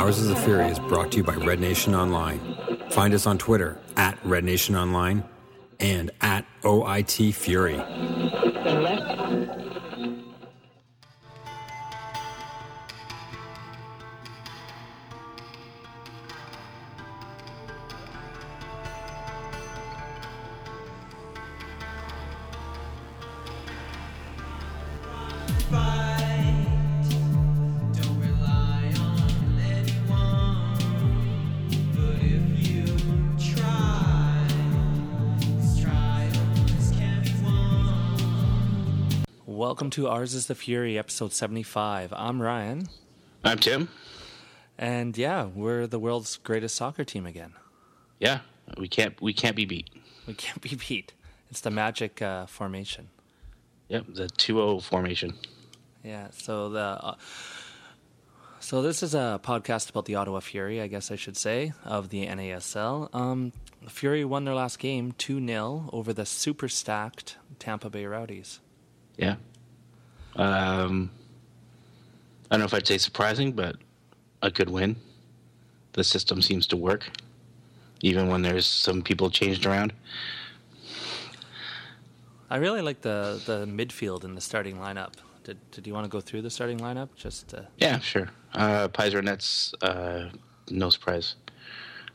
Ours is the Fury is brought to you by Red Nation Online. Find us on Twitter at Red Nation Online and at OIT Fury. Welcome to Ours is the Fury, episode 75. I'm Ryan. I'm Tim. And yeah, we're the world's greatest soccer team again. Yeah, we can't we can't be beat. We can't be beat. It's the magic uh, formation. Yep, the 2-0 formation. Yeah, so the uh, so this is a podcast about the Ottawa Fury, I guess I should say, of the NASL. Um, Fury won their last game 2-0 over the super stacked Tampa Bay Rowdies. Yeah. Um, I don't know if I'd say surprising, but a good win. The system seems to work, even when there's some people changed around. I really like the the midfield in the starting lineup. Did Did you want to go through the starting lineup? Just uh... yeah, sure. Uh, Peiser Nets, uh, no surprise.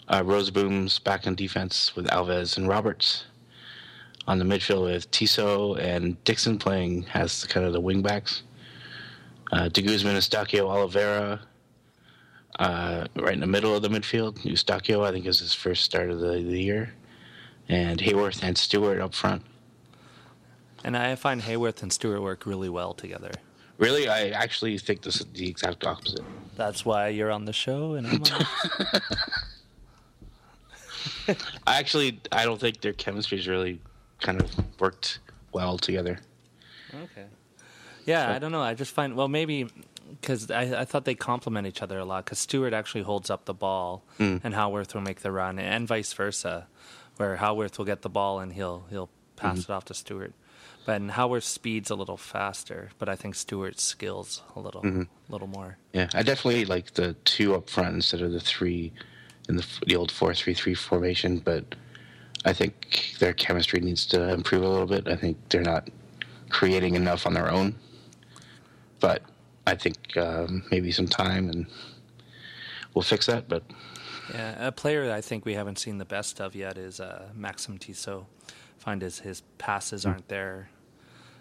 Uh, Rozeboom's back in defense with Alves and Roberts on the midfield with Tissot and Dixon playing has kind of the wingbacks. Uh, De Guzman, Eustáquio, Oliveira, uh, right in the middle of the midfield. Eustáquio, I think, is his first start of the, the year. And Haworth and Stewart up front. And I find Haworth and Stewart work really well together. Really, I actually think this is the exact opposite. That's why you're on the show, and I'm on. I actually, I don't think their chemistry is really kind of worked well together. Okay. Yeah, I don't know. I just find well maybe because I, I thought they complement each other a lot because Stewart actually holds up the ball Mm. and Haworth will make the run and vice versa, where Haworth will get the ball and he'll he'll pass Mm-hmm. it off to Stewart. But Haworth's speed's a little faster, but I think Stewart's skills a little Mm-hmm. little more. Yeah, I definitely like the two up front instead of the three in the the old four three three formation. But I think their chemistry needs to improve a little bit. I think they're not creating enough on their own. But I think um, maybe some time and we'll fix that. But Yeah, a player that I think we haven't seen the best of yet is uh, Maxim Tissot. Find his his passes aren't there.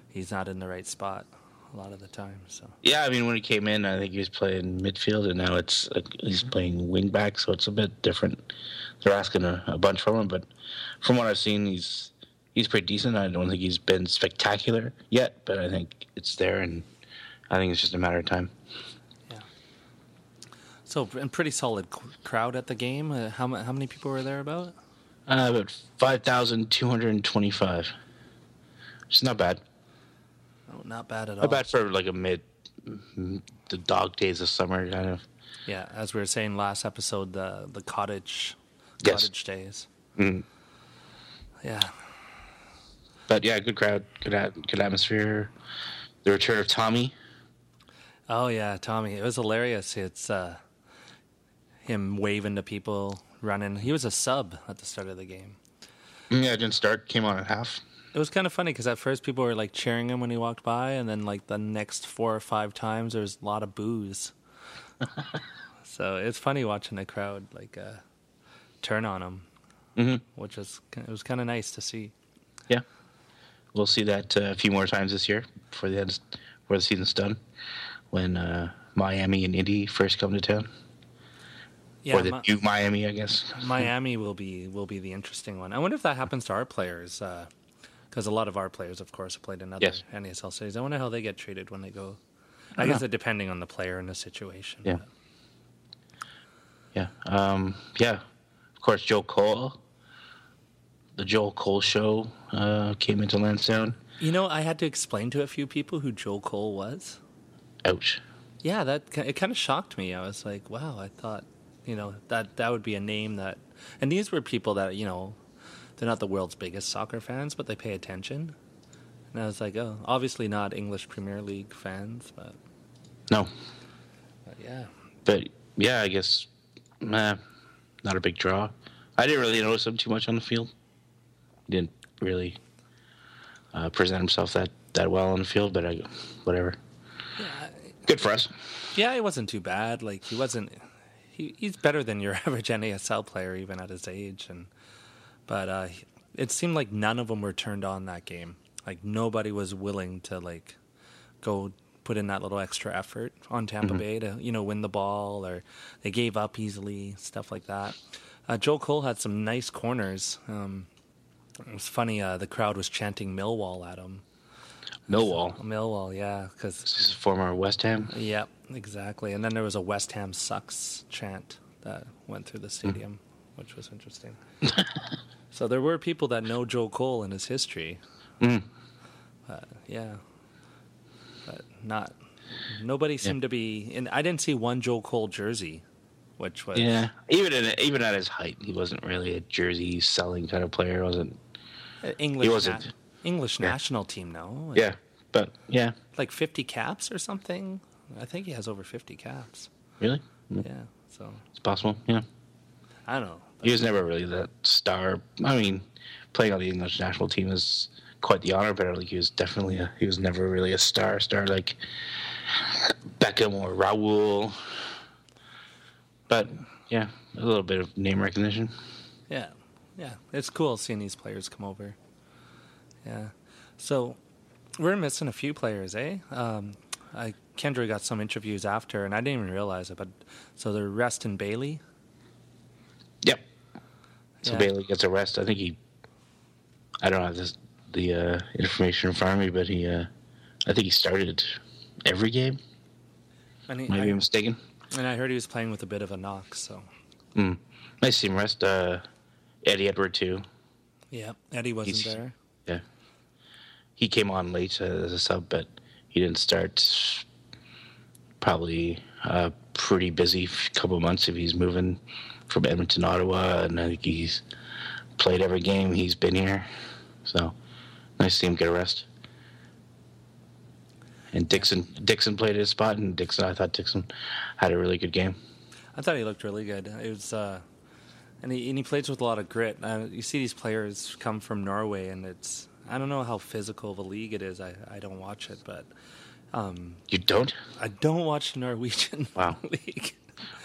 He's not in the right spot a lot of the time. So yeah, I mean, when he came in, I think he was playing midfield, and now it's uh, he's playing wing back, so it's a bit different. They're asking a, a bunch from him, but from what I've seen, he's he's pretty decent. I don't think he's been spectacular yet, but I think it's there, and I think it's just a matter of time. Yeah. So, and pretty solid crowd at the game. Uh, how how many people were there about? Uh, about five thousand two hundred and twenty-five. It's not bad. Oh, not bad at all. Not bad for like a mid, the dog days of summer kind of. Yeah, as we were saying last episode, the the cottage Yes. cottage days. Mm. Yeah, But yeah, good crowd, good at, good atmosphere. The return of Tommy. Oh yeah, Tommy. It was hilarious. It's uh, him waving to people, running. He was a sub at the start of the game. Yeah, it didn't start. Came on at half. It was kind of funny because at first people were like cheering him when he walked by, and then like the next four or five times there was a lot of boos. so it's funny watching the crowd like uh, turn on him, hmm which is it was kind of nice to see. Yeah, we'll see that uh, a few more times this year before the end, before the season's done, when uh, Miami and Indy first come to town, Yeah, or the Mi- new Miami, I guess. Miami will be will be the interesting one. I wonder if that happens to our players, because a lot of our players, of course, have played in other Yes. NASL cities. I wonder how they get treated when they go. I guess it depending on the player and the situation. Yeah. but- Yeah, um, yeah. Of course, Joe Cole. The Joe Cole show uh, came into Lansdowne. You know, I had to explain to a few people who Joe Cole was. Ouch. Yeah, that it kind of shocked me. I was like, wow, I thought, you know, that that would be a name that, and these were people that you know, they're not the world's biggest soccer fans, but they pay attention. And I was like, oh, obviously not English Premier League fans, but, No, but yeah, but yeah, I guess, nah, not a big draw. I didn't really notice him too much on the field. He didn't really uh, present himself that, that well on the field, but I, whatever. Good for us. Yeah, he wasn't too bad. Like he wasn't. He, he's better than your average NASL player, even at his age. And but uh, it seemed like none of them were turned on that game. Like nobody was willing to like go put in that little extra effort on Tampa Bay to you know win the ball, or they gave up easily, stuff like that. Uh, Joe Cole had some nice corners. Um, it was funny. Uh, the crowd was chanting Millwall at him. Millwall. Millwall, yeah, because former West Ham. Yep, exactly. And then there was a West Ham sucks chant that went through the stadium, which was interesting. so there were people that know Joe Cole and his history. Mm. But yeah, but not nobody seemed to be. And I didn't see one Joe Cole jersey, which was Yeah, even in, even at his height, he wasn't really a jersey selling kind of player. wasn't uh, English. He wasn't. na- English Yeah. national team, no? Yeah, but yeah, like fifty caps or something. I think he has over fifty caps. really, Yeah, so it's possible. Yeah, I don't know. He was never really that star. I mean, playing on the English national team is quite the honor, but like he was definitely a, he was never really a star. Star like Beckham or Raul. But yeah, a little bit of name recognition. Yeah, yeah, it's cool seeing these players come over. Yeah, so we're missing a few players, eh? Um, I Kendra got some interviews after, and I didn't even realize it. But so they're Reston Bailey. Yep. So Yeah. Bailey gets a rest. I think he. I don't have this, the uh, information in front of me, but he. Uh, I think he started every game. And, he, Maybe I, I'm mistaken. and I heard he was playing with a bit of a knock. So Mm. Nice him rest. Uh, Eddie Edward too. yeah, Eddie wasn't He's- there. Yeah. He came on late uh, as a sub, but he didn't start. Probably a pretty busy couple months if he's moving from Edmonton, Ottawa, and I think he's played every game he's been here. So nice to see him get a rest. And Dixon Dixon played his spot, and Dixon I thought Dixon had a really good game. I thought he looked really good. It was, uh, and he and he plays with a lot of grit. Uh, you see these players come from Norway, and it's I don't know how physical of a league it is. I I don't watch it, but um, You don't? I don't watch the Norwegian Wow. league.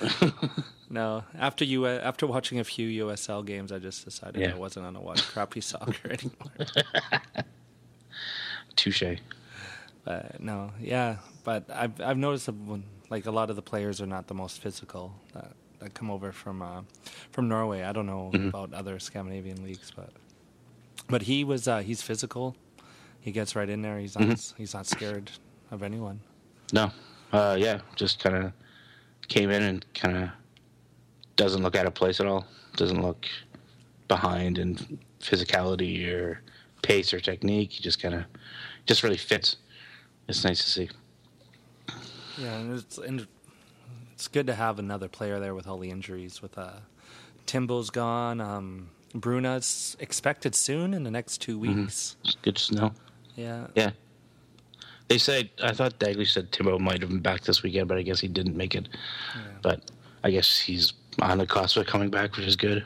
no, after you after watching a few USL games, I just decided Yeah. I wasn't gonna watch crappy soccer anymore. Touche. But no, yeah, but I've I've noticed that when, like a lot of the players are not the most physical that, that come over from uh, from Norway. I don't know about other Scandinavian leagues, but but he was uh, he's physical. He gets right in there. He's not he's not scared of anyone. No. Uh, yeah, just kind of came in and kind of doesn't look out of place at all. Doesn't look behind in physicality or pace or technique. He just kind of just really fits. It's nice to see. Yeah, and it's and it's good to have another player there with all the injuries. With uh, Timbo's gone. Um, Bruna's expected soon in the next two weeks. It's good to know. Yeah, Yeah. They said I thought Dalglish said Timbo might have been back this weekend, but I guess he didn't make it. But I guess he's on the cusp of coming back, which is good.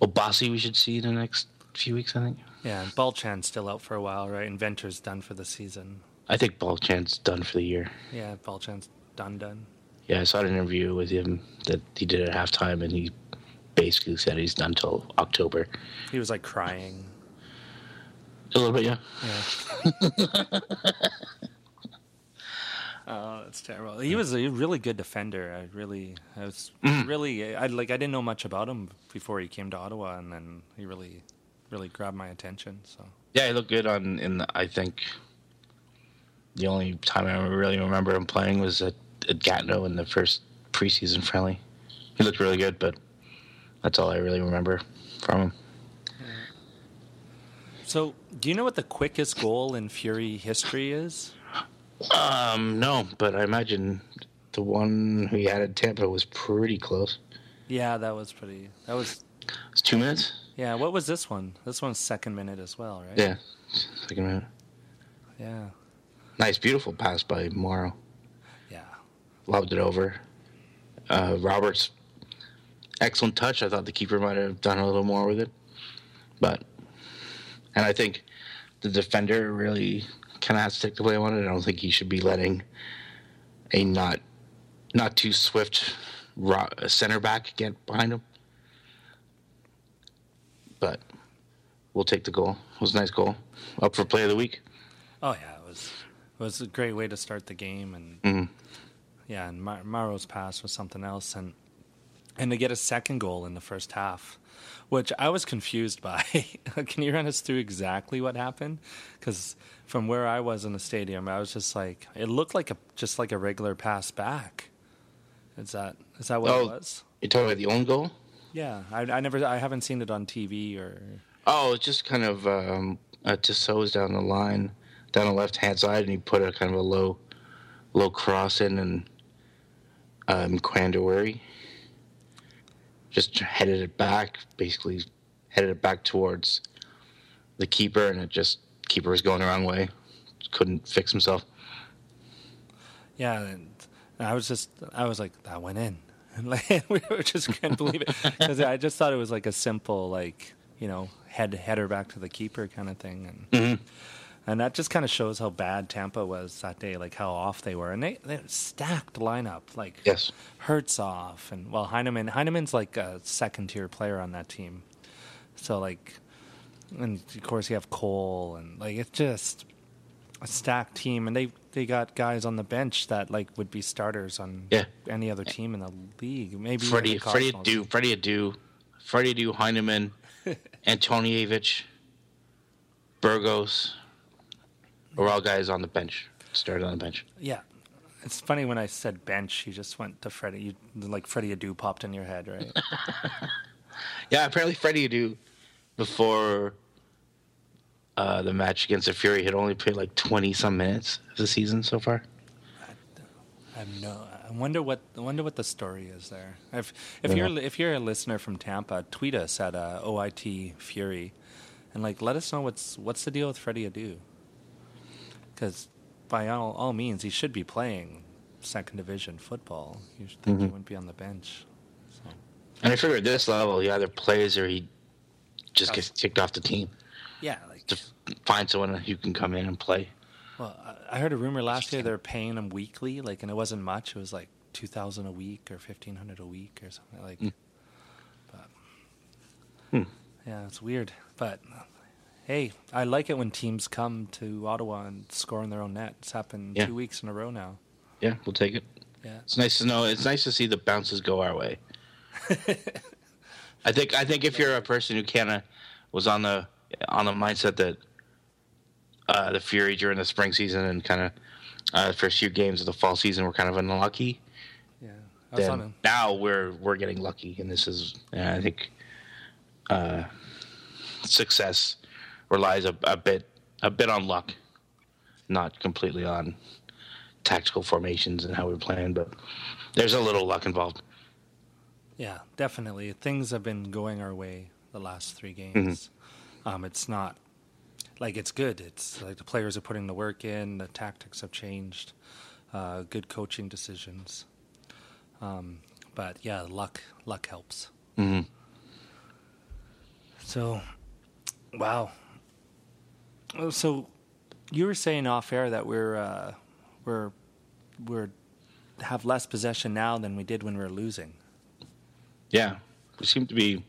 Obasi we should see in the next few weeks, I think. yeah. And Balchan's still out for a while, right? Inventor's done for the season. I think Balchan's done for the year. Yeah, Balchan's done done. Yeah, I saw an interview with him that he did at halftime, and he basically said he's done till October. He was like crying. A little bit, yeah. Yeah. Oh, that's terrible. He was a really good defender. I really, I was mm-hmm. really, I like, I didn't know much about him before he came to Ottawa, and then he really, really grabbed my attention. So Yeah, he looked good on. In the, I think the only time I really remember him playing was at, at Gatineau in the first preseason friendly. He looked really good, but that's all I really remember from him. So, do you know what the quickest goal in Fury history is? Um, no, but I imagine the one we had at Tampa was pretty close. Yeah, that was pretty. That was. It's two minutes. Yeah, what was this one? This one's second minute as well, right? Yeah, second minute. Yeah. Nice, beautiful pass by Mauro. Yeah. Lobbed it over. Uh, Roberts, excellent touch. I thought the keeper might have done a little more with it, but and I think the defender really kind of has to take the blame on it. I don't think he should be letting a not not too swift center back get behind him. But we'll take the goal. It was a nice goal. Up for play of the week. Oh yeah, it was it was a great way to start the game, and mm-hmm. yeah, and Mar- Mauro's pass was something else, and and to get a second goal in the first half, which I was confused by. Can you run us through exactly what happened? Because from where I was in the stadium, I was just like, it looked like a just like a regular pass back. Is that is that what oh, it was? You're talking about the own goal? Yeah, I, I never, I haven't seen it on TV or. Oh, it's just kind of um, uh, Tissot's down the line, down the left hand side, and he put a kind of a low, low cross in, and um, Mkandawire just headed it back, basically headed it back towards the keeper, and it just keeper was going the wrong way, couldn't fix himself. Yeah, and I was just, I was like, that went in. And like we were just couldn't believe it because I just thought it was like a simple like you know head header back to the keeper kind of thing, and mm-hmm. And that just kind of shows how bad Tampa was that day, like how off they were, and they they stacked lineup like yes, off, and well Heinemann Heinemann's like a second tier player on that team, so like, and of course you have Cole and like it's just a stacked team, and they they got guys on the bench that like would be starters on yeah. any other team in the league. Maybe Freddie Freddie Adu Freddie Adu Freddie Adu Heinemann, Antonievich, Burgos, are all guys on the bench. Started on the bench. Yeah, it's funny when I said bench, you just went to Freddie. You like Freddie Adu popped in your head, right? yeah, apparently Freddie Adu before uh, the match against the Fury had only played like twenty some minutes of the season so far. I, have no. I wonder what. I wonder what the story is there. If if yeah. you're if you're a listener from Tampa, tweet us at uh, OIT Fury, and like let us know what's what's the deal with Freddie Adu. Because by all, all means, he should be playing second division football. You should think mm-hmm. he wouldn't be on the bench. So. And I figure at this level, he either plays or he just gets kicked off the team. Yeah, to find someone who can come in and play. Well, I heard a rumor last year they're paying him weekly, like, and it wasn't much. It was like two thousand a week or fifteen hundred a week or something like. Mm. But hmm. yeah, it's weird. But hey, I like it when teams come to Ottawa and score in their own net. It's happened yeah. two weeks in a row now. Yeah, we'll take it. Yeah, it's nice to know. It's nice to see the bounces go our way. I think. I think if you're a person who kind of was on the on the mindset that uh, the Fury during the spring season and kind of uh, the first few games of the fall season were kind of unlucky. Yeah, then now we're we're getting lucky, and this is I think uh, success relies a, a bit a bit on luck, not completely on tactical formations and how we're playing, but there's a little luck involved. Yeah, definitely. Things have been going our way the last three games. Mm-hmm. Um, it's not like it's good. It's like the players are putting the work in. The tactics have changed. Uh, good coaching decisions. Um, but yeah, luck luck helps. Mm-hmm. So, wow. So, you were saying off air that we're uh, we're we're have less possession now than we did when we were losing. Yeah, we seem to be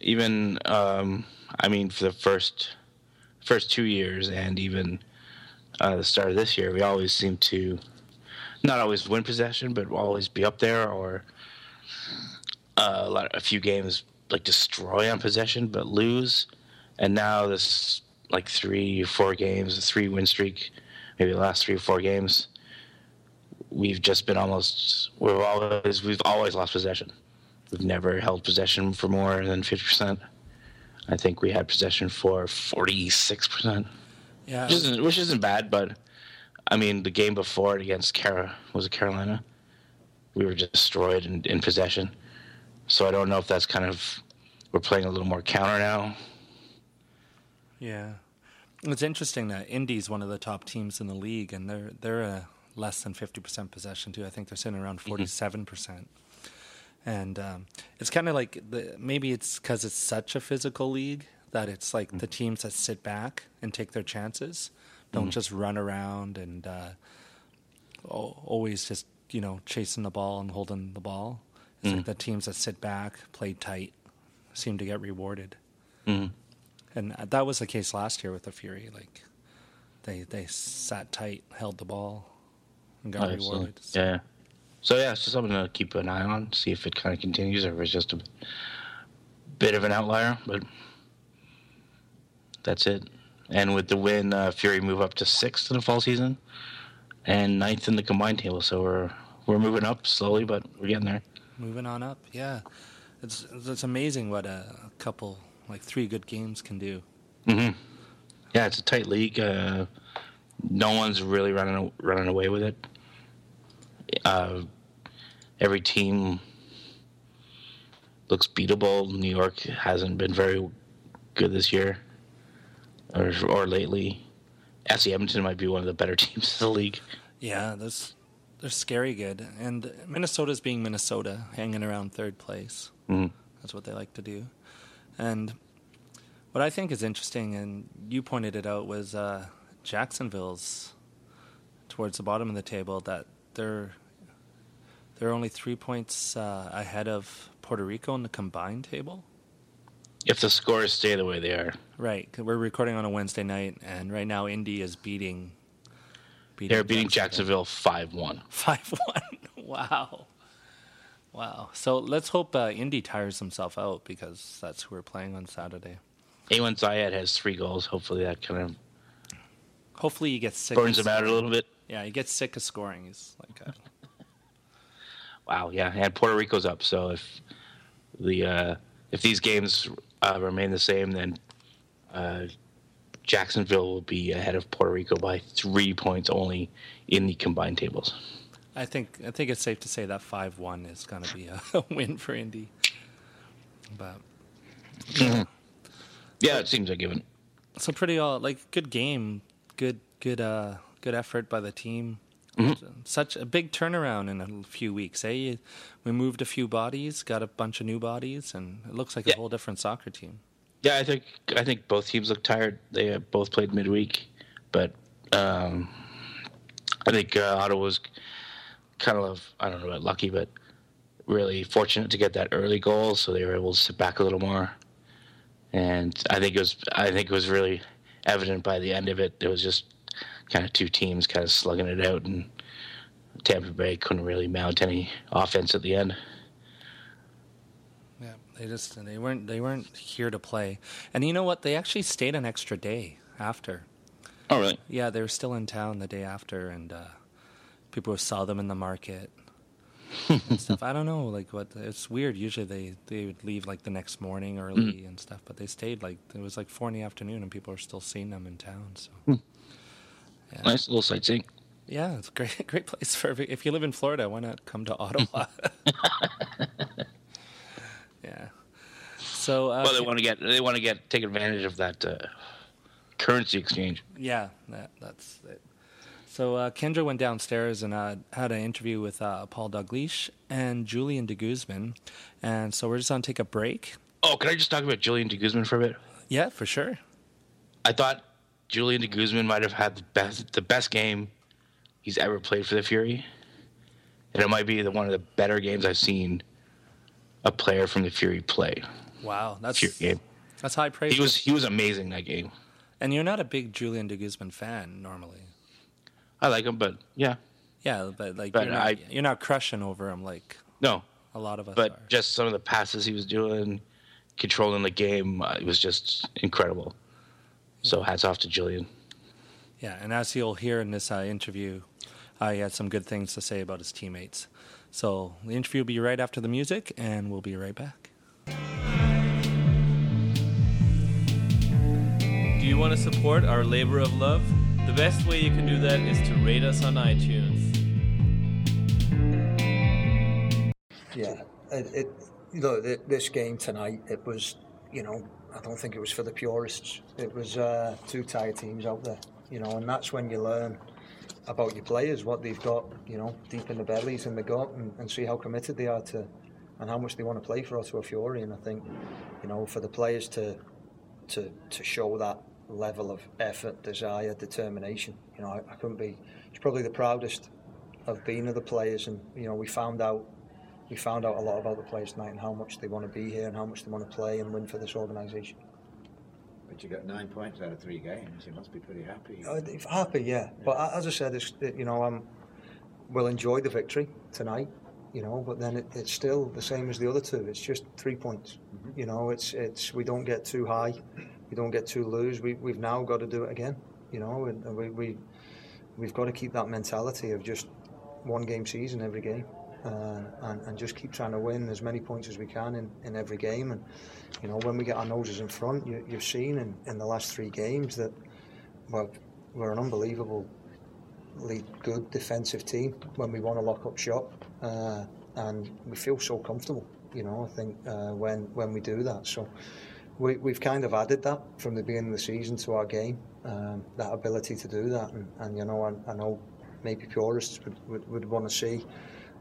even um, I mean for the first first two years and even uh, the start of this year, we always seem to not always win possession, but always be up there or uh, a lot a few games like destroy on possession but lose. And now this like three four games, a three win streak, maybe the last three or four games, we've just been almost we've always we've always lost possession. We've never held possession for more than 50%. I think we had possession for 46%. Yeah. Which isn't, which isn't bad, but I mean, the game before it against Cara, was it Carolina? We were destroyed in, in possession. So I don't know if that's kind of, we're playing a little more counter now. Yeah. It's interesting that Indy's one of the top teams in the league, and they're they're a less than 50% possession too. I think they're sitting around mm-hmm. 47%. And um, it's kind of like the, maybe it's because it's such a physical league that it's like the mm-hmm. teams that sit back and take their chances don't mm-hmm. just run around and uh, always just you know chasing the ball and holding the ball. It's like the teams that sit back, play tight, seem to get rewarded. And that was the case last year with the Fury. Like they they sat tight, held the ball, and got rewarded. So- yeah. So yeah, it's just something to keep an eye on, see if it kind of continues or if it's just a bit of an outlier. But that's it. And with the win, uh, Fury move up to sixth in the fall season and ninth in the combined table. So we're we're moving up slowly, but we're getting there. Moving on up, yeah. It's it's amazing what a couple like three good games can do. hmm Yeah, it's a tight league. Uh, no one's really running running away with it. Uh, every team looks beatable. New York hasn't been very good this year, or or lately. FC Edmonton might be one of the better teams in the league. Yeah, that's they're scary good, and Minnesota's being Minnesota, hanging around third place. Mhm. That's what they like to do. And what I think is interesting, and you pointed it out, was uh, Jacksonville's towards the bottom of the table that they're they're only three points uh, ahead of Puerto Rico in the combined table. If the scores stay the way they are, right? we're recording on a Wednesday night, and right now Indy is beating. they're beating Jacksonville five one. Five one. Wow. Wow. So let's hope uh, Indy tires himself out because that's who we're playing on Saturday. Eamon Zayed has three goals. Hopefully that kind of Hopefully he gets sick. burns of him out a little bit. Yeah, he gets sick of scoring. He's like, uh, Wow, yeah, and Puerto Rico's up. So if the uh, if these games uh, remain the same, then uh, Jacksonville will be ahead of Puerto Rico by three points only in the combined tables. I think I think it's safe to say that five one is going to be a, a win for Indy. But Yeah, it seems a given. so pretty all like good game, good good uh good effort by the team. Such a big turnaround in a few weeks, eh? We moved a few bodies, got a bunch of new bodies, and it looks like Yeah. a whole different soccer team. Yeah, I think I think both teams look tired. They uh, both played midweek, but um, I think uh, Ottawa's kind of I don't know about lucky, but really fortunate to get that early goal, so they were able to sit back a little more. And I think it was I think it was really evident by the end of it. It was just kind of two teams kind of slugging it out, and Tampa Bay couldn't really mount any offense at the end. Yeah, they just they weren't they weren't here to play. And you know what? They actually stayed an extra day after. Oh, really? Yeah, they were still in town the day after, and uh, people who saw them in the market and stuff. I don't know, like what? It's weird. Usually they they would leave like the next morning early and stuff, but they stayed like it was like four in the afternoon, and people are still seeing them in town. So yeah, Nice little sightseeing. yeah, it's a great great place for if you live in Florida. Why not come to Ottawa? yeah. So uh, Well, they want to get they want to get take advantage of that uh, currency exchange. Yeah, that, that's it. So uh, Kendra went downstairs and uh, had an interview with uh, Paul Dalglish and Julian de Guzman, and so we're just gonna take a break. Oh, can I just talk about Julian de Guzman for a bit? Yeah, for sure. I thought Julian de Guzman might have had the best the best game he's ever played for the Fury, and it might be the one of the better games I've seen a player from the Fury play. Wow, that's Fury game. that's high praise. He was he was amazing that game. and you're not a big Julian de Guzman fan normally. I like him, but yeah, Yeah, but like But you're, not, I- you're not crushing over him like no, a lot of us but are. just some of the passes he was doing, controlling the game, uh, it was just incredible. So hats off to Julian. Yeah, and as you'll hear in this uh, interview, uh, he had some good things to say about his teammates. So the interview will be right after the music, and we'll be right back. Do you want to support our labor of love? The best way you can do that is to rate us on iTunes. Yeah, it, it you know th this game tonight. It was you know I don't think it was for the purists. It was uh, two tired teams out there, you know, and that's when you learn. about your players, what they've got, you know, deep in the bellies and the gut, and, and see how committed they are to, and how much they want to play for Ottawa Fury. And I think, you know, for the players to, to, to show that level of effort, desire, determination, you know, I, I couldn't be. It's probably the proudest of being of the players, and you know, we found out. We found out a lot about the players tonight and how much they want to be here and how much they want to play and win for this organisation. But you got nine points out of three games. You must be pretty happy. Uh, happy, yeah. But as I said, it's, it, you know, I'm, we'll enjoy the victory tonight, you know. But then it, it's still the same as the other two. It's just three points. You know, it's it's we don't get too high, we don't get too loose. We we've now got to do it again. You know, and and we we we've got to keep that mentality of just one game season every game. Uh, and, and just keep trying to win as many points as we can in, in every game. And you know, when we get our noses in front, you, you've seen in, in the last three games that well, we're an unbelievably good defensive team when we want to lock up shop, uh, and we feel so comfortable. You know, I think uh, when when we do that, so we, we've kind of added that from the beginning of the season to our game, um, that ability to do that, and, and you know, I, I know maybe purists would, would, would want to see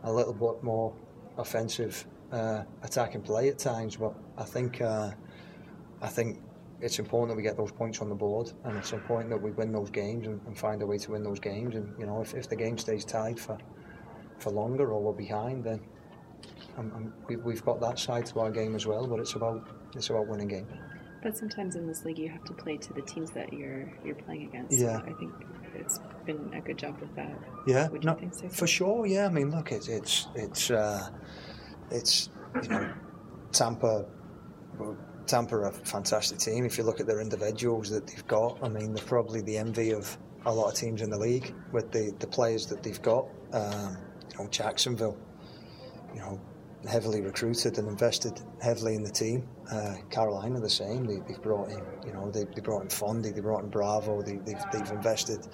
a little bit more offensive uh, attacking play at times, but I think uh, I think it's important that we get those points on the board, and it's important that we win those games and, and find a way to win those games. And you know, if, if the game stays tied for for longer or we're behind, then um, um, we, we've got that side to our game as well. But it's about it's about winning games. But sometimes in this league, you have to play to the teams that you're you're playing against. Yeah. So I think it's been a good job with that. Yeah, Would you no, think so? for sure. Yeah, I mean, look, it's it's it's uh, it's you know, Tampa. well, Tampa are a fantastic team. If you look at their individuals that they've got, I mean, they're probably the envy of a lot of teams in the league with the, the players that they've got. Um, you know, Jacksonville, you know, heavily recruited and invested heavily in the team. Uh, Carolina, the same. They, they've brought in, you know, they, they brought in Fondy, they brought in Bravo. They, they've, they've invested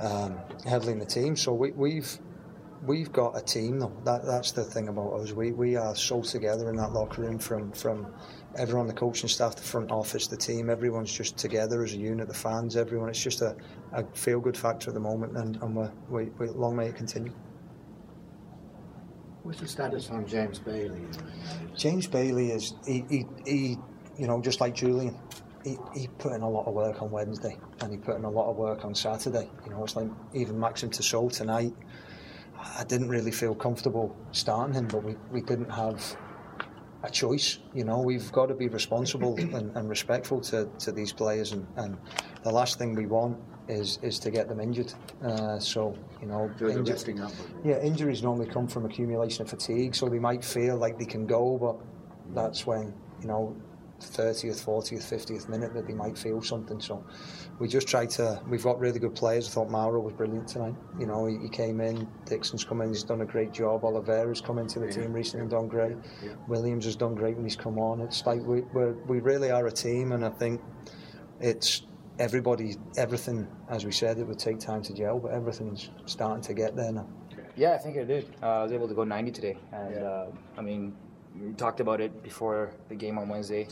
um, heavily in the team. So we, we've we've got a team though. That, that's the thing about us. We, we are so together in that locker room from, from everyone, the coaching staff, the front office, the team. Everyone's just together as a unit. The fans, everyone. It's just a, a feel good factor at the moment, and, and we, we long may it continue. What's the status on James Bailey? James Bailey is he, he, he you know just like Julian. He, he put in a lot of work on Wednesday and he put in a lot of work on Saturday. You know, it's like even Maxim Tissot tonight. I didn't really feel comfortable starting him, but we, we didn't have a choice. You know, we've got to be responsible and, and respectful to, to these players, and, and the last thing we want is is to get them injured. Uh, so you know, So they're inju- resting up. yeah, injuries normally come from accumulation of fatigue, so they might feel like they can go, but that's when you know. 30th, 40th, 50th minute that they might feel something. So we just try to. We've got really good players. I thought Mauro was brilliant tonight. You know, he, he came in. Dixon's come in. He's done a great job. Oliveira's come into the team recently and done great. Williams has done great when he's come on. It's like we we're, we really are a team, and I think it's everybody. Everything, as we said, it would take time to gel, but everything's starting to get there now. Yeah, I think I did. Uh, I was able to go 90 today, and uh, I mean, we talked about it before the game on Wednesday.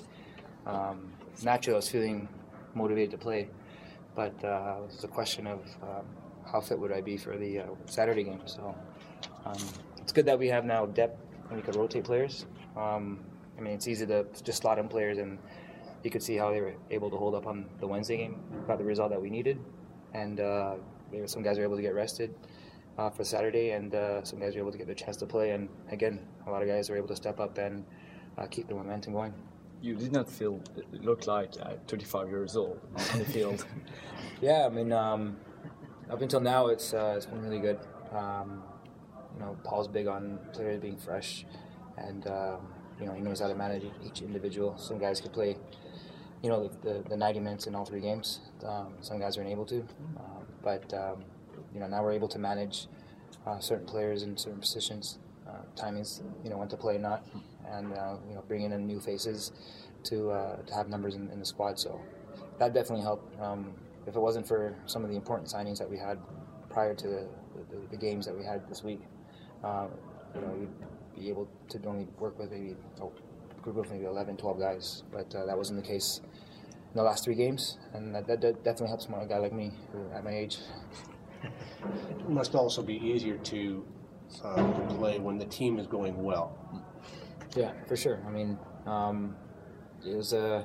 Um, naturally, I was feeling motivated to play, but uh, it was a question of um, how fit would I be for the uh, Saturday game. So um, it's good that we have now depth and we could rotate players. Um, I mean, it's easy to just slot in players, and you could see how they were able to hold up on the Wednesday game. Got the result that we needed, and uh, there were some guys were able to get rested uh, for Saturday, and uh, some guys were able to get their chance to play. And again, a lot of guys were able to step up and uh, keep the momentum going. You did not feel look like uh, 35 years old on the field. Yeah, I mean, um, up until now, it's uh, it's been really good. Um, you know, Paul's big on players being fresh, and um, you know he knows how to manage each individual. Some guys could play, you know, the, the, the 90 minutes in all three games. Um, some guys aren't able to, um, but um, you know now we're able to manage uh, certain players in certain positions, uh, timings, you know, when to play not, and uh, you know bringing in new faces to uh, to have numbers in, in the squad. So that definitely helped. Um, if it wasn't for some of the important signings that we had prior to the, the, the games that we had this week, uh, you know, we'd be able to only work with maybe a group of maybe 11, 12 guys. But uh, that wasn't the case in the last three games, and that, that, that definitely helps a guy like me at my age. it must also be easier to uh, to play when the team is going well. Yeah, for sure. I mean, um, it was uh,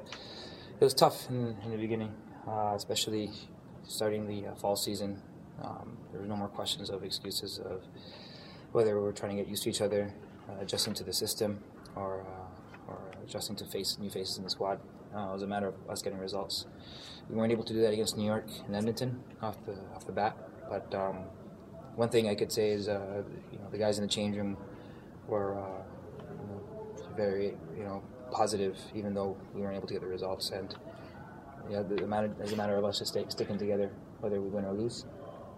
it was tough in, in the beginning, uh, especially starting the uh, fall season. Um, there were no more questions of excuses of whether we were trying to get used to each other, uh, adjusting to the system, or uh, or adjusting to face new faces in the squad. Uh, it was a matter of us getting results. We weren't able to do that against New York and Edmonton off the off the bat, but um, one thing I could say is, uh, you know, the guys in the change room were uh, you know, very, you know, positive, even though we weren't able to get the results. And yeah, the, the matter, it's a matter of us just stay, sticking together, whether we win or lose.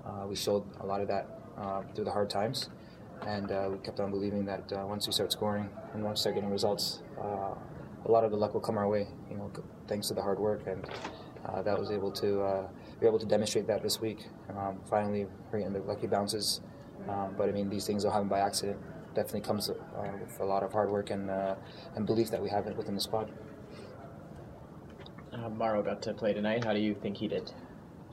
Uh, we showed a lot of that uh, through the hard times, and uh, we kept on believing that uh, once we start scoring and once we start getting results, uh, a lot of the luck will come our way. You know, thanks to the hard work, and uh, that was able to uh, be able to demonstrate that this week. Um, finally, we're getting the lucky bounces, um, but I mean, these things don't happen by accident. Definitely comes uh, with a lot of hard work and uh, and belief that we have within the squad. Uh, Mauro got to play tonight. How do you think he did?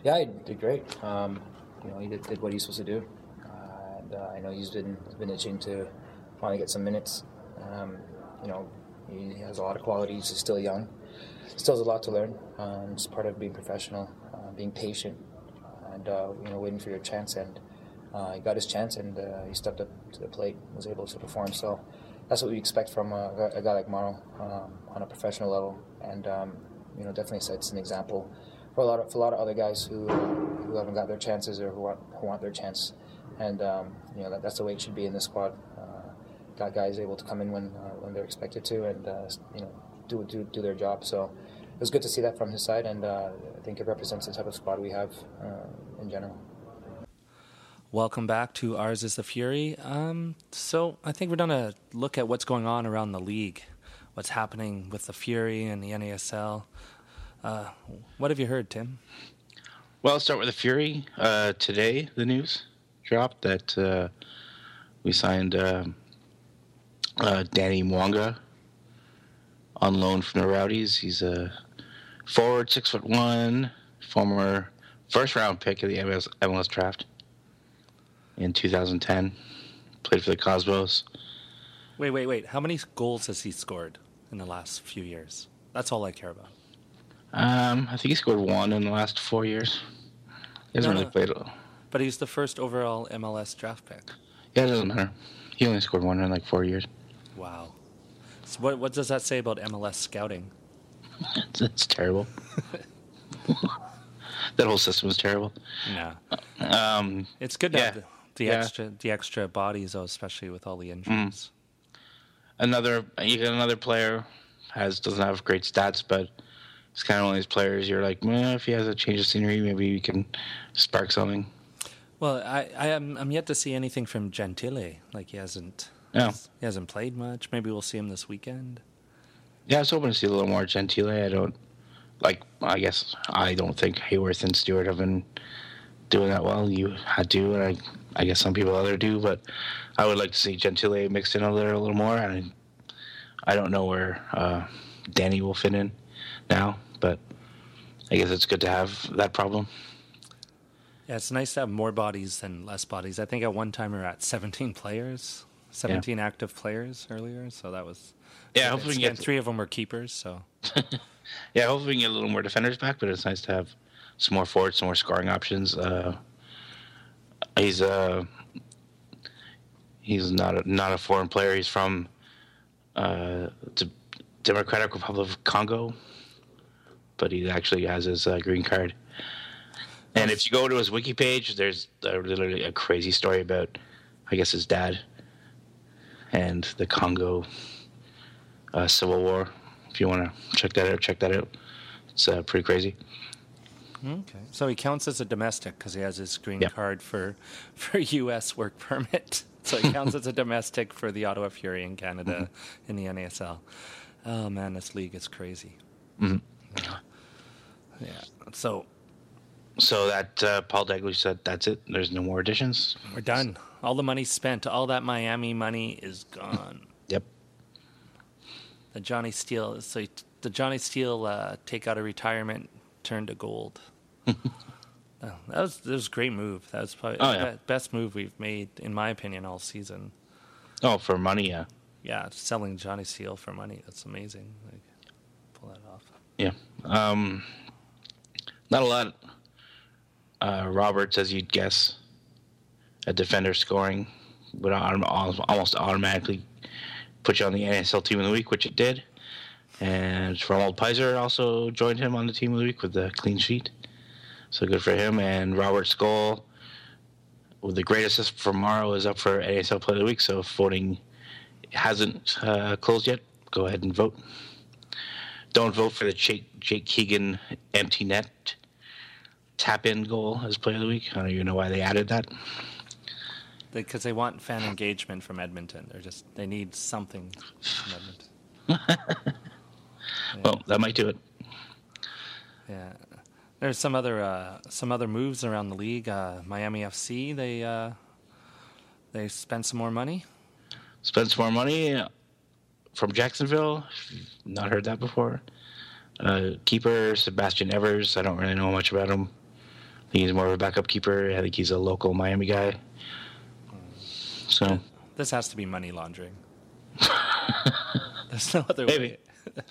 Yeah, he did great. Um, you know, he did, did what he's supposed to do, uh, and uh, I know he's been been itching to finally get some minutes. Um, you know, he has a lot of qualities. He's still young. Still has a lot to learn. Um, it's part of being professional, uh, being patient, and uh, you know, waiting for your chance. And uh, he got his chance, and uh, he stepped up to the plate, was able to perform. So that's what we expect from a, a guy like Mauro um, on a professional level, and um, you know, definitely sets an example for a lot of for a lot of other guys who who haven't got their chances or who want who want their chance. And um, you know, that, that's the way it should be in this squad. Got guys able to come in when uh, when they're expected to, and uh, you know, do do do their job. So it was good to see that from his side, and uh, I think it represents the type of squad we have uh, in general. Welcome back to Ours is the Fury. Um, so I think we're going to look at what's going on around the league, what's happening with the Fury and the NASL. Uh, what have you heard, Tim? Well, let's start with the Fury. Uh, today, the news dropped that uh, we signed uh, uh, Danny Mwanga on loan from the Rowdies. He's a forward, six foot one, former first round pick of the MLS, MLS draft in 2010. Played for the Cosmos. Wait, wait, wait. How many goals has he scored in the last few years? That's all I care about. Um, I think he scored one in the last four years. He hasn't No, really played. a- But he's the first overall MLS draft pick. Yeah, it doesn't matter. He only scored one in like four years. Wow. So what what does that say about MLS scouting? It's, it's terrible. that whole system is terrible. No. Um, It's good to yeah. have the, the Yeah. extra the extra bodies, though, especially with all the injuries. another you got another player has doesn't have great stats, but it's kind of one of these players you're like, well, if he has a change of scenery, maybe we can spark something. Well, I, I am I'm yet to see anything from Gentile. Like he hasn't Yeah. he hasn't played much. Maybe we'll see him this weekend. Yeah, I was hoping to see a little more Gentile. I don't like. I guess I don't think Haworth and Stewart have been doing that well. You had to, and I, I guess some people other do, but I would like to see Gentile mixed in a little, a little more. And I don't know where uh, Danny will fit in now, but I guess it's good to have that problem. Yeah, it's nice to have more bodies than less bodies. I think at one time we were at 17 players, 17 active players earlier. So that was Yeah, hopefully we can get three of them were keepers. So Yeah, hopefully we can get a little more defenders back, but it's nice to have some more forwards, some more scoring options. Uh, he's uh, he's not a, not a foreign player. He's from uh, the Democratic Republic of Congo, but he actually has his uh, green card. And if you go to his wiki page, there's uh, literally a crazy story about, I guess, his dad and the Congo uh, Civil War. If you want to check that out, check that out. It's uh, pretty crazy. okay, so he counts as a domestic because he has his green Yeah. card for for U.S. work permit. So he counts as a domestic for the Ottawa Fury in Canada Mm-hmm. in the NASL. Oh man, this league is crazy. Mhm. Yeah. yeah. So So that uh, Paul Dalglish said that's it. There's no more additions. we're done. All the money spent. All that Miami money is gone. Yep. The Johnny Steele. So the Johnny Steele uh, take out of retirement turned to gold. Oh, that was that was a great move. That was probably Oh, yeah. be- best move we've made, in my opinion, all season. Oh, for money, yeah. Yeah, selling Johnny Steele for money. That's amazing. Like, pull that off. Yeah. Um, not a lot. Uh, Roberts, as you'd guess, a defender scoring would almost automatically put you on the NSL team of the week, which it did. And Ronald Peiser also joined him on the team of the week with the clean sheet. So good for him. And Robert Skoll, with the great assist from Mauro, is up for NSL Player of the Week. So if voting hasn't uh, closed yet, go ahead and vote. Don't vote for the Jake, Jake Keegan empty net tap in goal as player of the week. I don't even know why they added that. Because they want fan engagement from Edmonton. They're just they need something from Edmonton. Well, that might do it. Yeah. There's some other uh, some other moves around the league. Uh, Miami FC they uh, they spent some more money. Spend some more money from Jacksonville. Not heard that before. Uh, keeper Sebastian Evers. I don't really know much about him. He's more of a backup keeper. I think he's a local Miami guy. So This has to be money laundering. There's no other Maybe. way.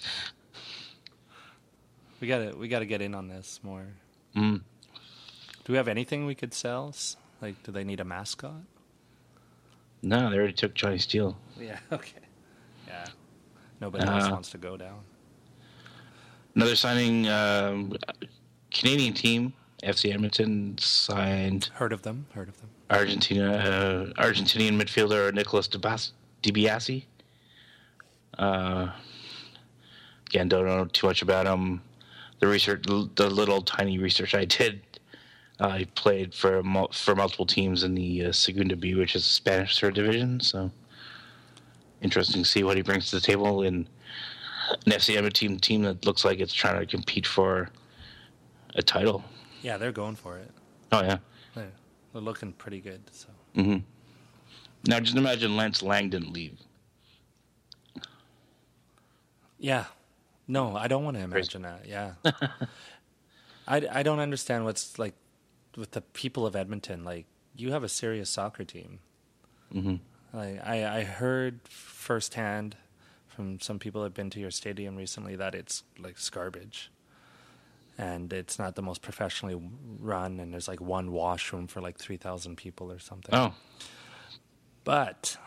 we gotta we gotta get in on this more. Mm. Do we have anything we could sell? Like, do they need a mascot? no, they already took Johnny Steele. Yeah. Okay. Yeah. Nobody else Uh, wants to go down. Another signing, um, Canadian team, FC Edmonton signed Heard of them? Heard of them? Argentina, uh, Argentinian midfielder Nicolas DiBiase. Uh, again, don't know too much about him. The research, the little tiny research I did, uh, he played for mul- for multiple teams in the uh, Segunda B, which is the Spanish third division. So interesting to see what he brings to the table in an FC Edmonton team that looks like it's trying to compete for a title. Yeah, they're going for it. Oh yeah. They're, they're looking pretty good. So hmm Now, just imagine Lance Laing didn't leave. yeah, no, I don't want to imagine that. Yeah, I, I don't understand what's like with the people of Edmonton. Like, you have a serious soccer team. hmm Like, I I heard firsthand from some people that have been to your stadium recently that it's like garbage, and it's not the most professionally run. And there's like one washroom for like three thousand people or something. Oh, But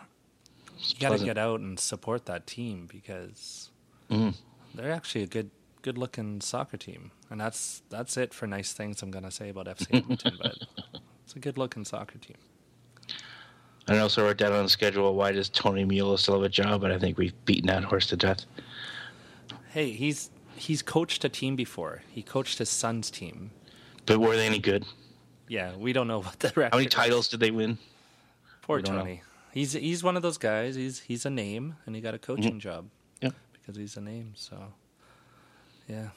you got to get out and support that team because Mhm. they're actually a good, good-looking soccer team, and that's that's it for nice things I'm gonna say about FC Edmonton. but it's a good-looking soccer team. I also wrote down on the schedule why does Tony Meola still have a job, but I think we've beaten that horse to death. Hey, he's he's coached a team before. He coached his son's team. But were they any good? Yeah, we don't know what the record. How many titles did they win? Poor don't know. Tony. He's he's one of those guys. He's he's a name, and he got a coaching mm-hmm. job. Yeah. because he's a name. So, yeah.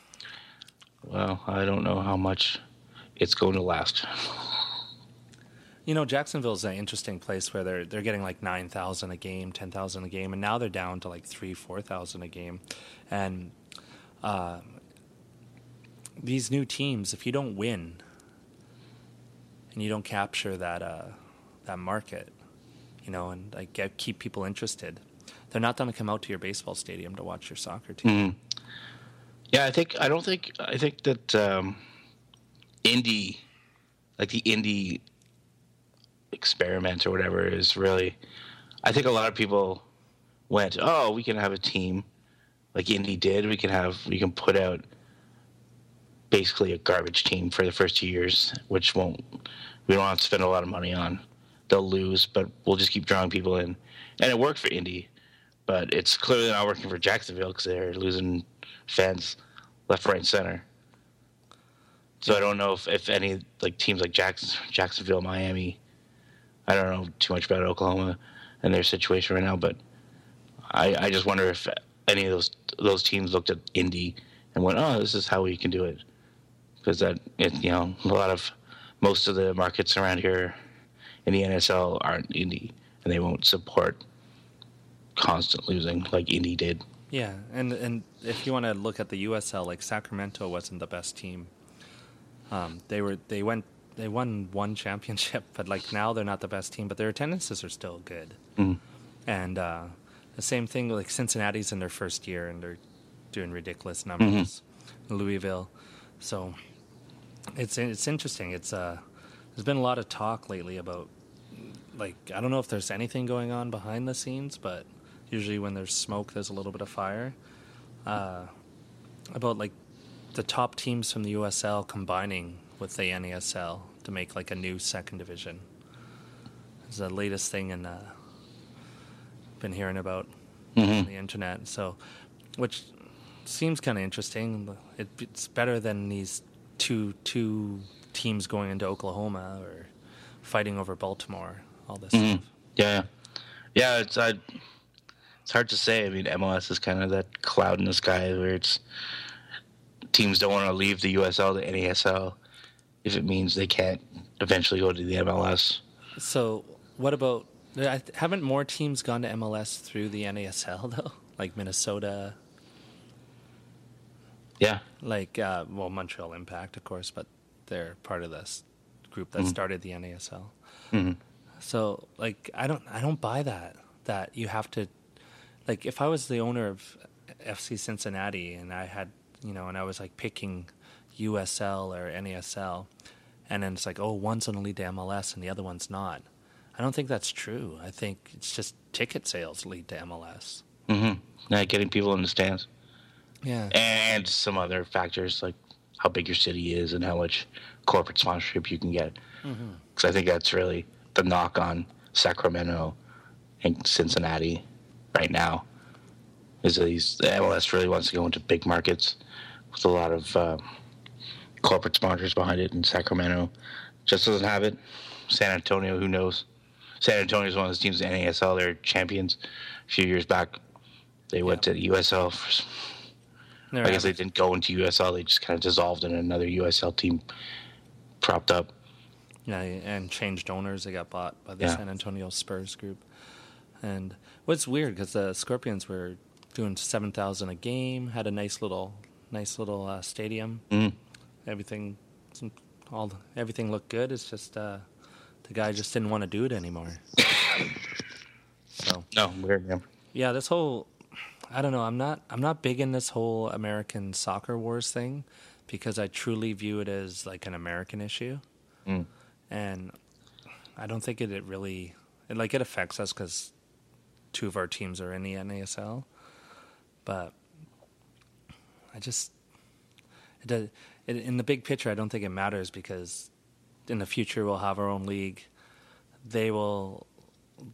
Well, I don't know how much it's going to last. You know, Jacksonville's an interesting place where they're they're getting like nine thousand a game, ten thousand a game, and now they're down to like three, four thousand a game. And uh, these new teams, if you don't win and you don't capture that uh, that market, you know, and like get, keep people interested, they're not going to come out to your baseball stadium to watch your soccer team. Mhm. Yeah, I think I don't think I think that um, Indy, like the Indy experiment or whatever, is really. I think a lot of people went, "Oh, we can have a team, like Indy did. We can have we can put out basically a garbage team for the first two years, which won't we don't have to spend a lot of money on. They'll lose, but we'll just keep drawing people in, and it worked for Indy, but it's clearly not working for Jacksonville because they're losing fans left, right, and center. So I don't know if, if any like teams like Jackson, Jacksonville, Miami. I don't know too much about Oklahoma and their situation right now, but I, I just wonder if any of those those teams looked at Indy and went, "Oh, this is how we can do it," because that it, you know a lot of most of the markets around here in the NSL aren't Indy, and they won't support constant losing like Indy did. Yeah, and and if you want to look at the USL, like Sacramento wasn't the best team. Um, they were they went they won one championship, but like now they're not the best team, but their attendances are still good. Mhm. And uh, the same thing like Cincinnati's in their first year and they're doing ridiculous numbers. Louisville, so it's it's interesting. It's uh, there's been a lot of talk lately about like I don't know if there's anything going on behind the scenes, but usually when there's smoke, there's a little bit of fire. Uh, about like the top teams from the USL combining with the NASL to make like a new second division. It's the latest thing in uh, been hearing about Mhm. on the internet. So, which seems kind of interesting. It, it's better than these two two teams going into Oklahoma or fighting over Baltimore. All this Mhm. stuff. Yeah, yeah. It's I, it's hard to say. I mean, MLS is kind of that cloud in the sky where it's teams don't want to leave the USL to NASL if it means they can't eventually go to the MLS. So, what about? I- Haven't more teams gone to MLS through the NASL though? Like Minnesota, Yeah, like uh, well, Montreal Impact, of course, but they're part of this group that Mhm. started the NASL. Mhm. So, like, I don't, I don't buy that. That you have to, like, if I was the owner of FC Cincinnati and I had, you know, and I was like picking USL or NASL, and then it's like, oh, one's lead to MLS and the other one's not. I don't think that's true. I think it's just ticket sales lead to MLS. Mm-hmm. Yeah, getting people in the stands. Yeah. and some other factors like how big your city is and how much corporate sponsorship you can get. Because I think that's really the knock on Sacramento and Cincinnati right now. Is that these the MLS really wants to go into big markets with a lot of uh, corporate sponsors behind it, and Sacramento just doesn't have it. San Antonio, who knows? San Antonio is one of those teams in NASL. They're champions a few years back. They went to the USL for I guess they didn't go into USL. They just kind of dissolved and another USL team propped up. Yeah, and changed owners. They got bought by the Yeah. San Antonio Spurs group. And what's weird because the Scorpions were doing seven thousand a game, had a nice little, nice little uh, stadium. Mhm. Everything, all everything looked good. It's just uh, the guy just didn't want to do it anymore. so No, weird. Yeah. yeah, this whole I don't know, I'm not I'm not big in this whole American soccer wars thing because I truly view it as like an American issue. Mm. And I don't think it, it really it, like it affects us cuz two of our teams are in the NASL. But I just it, does- it, in the big picture I don't think it matters because in the future we'll have our own league. They will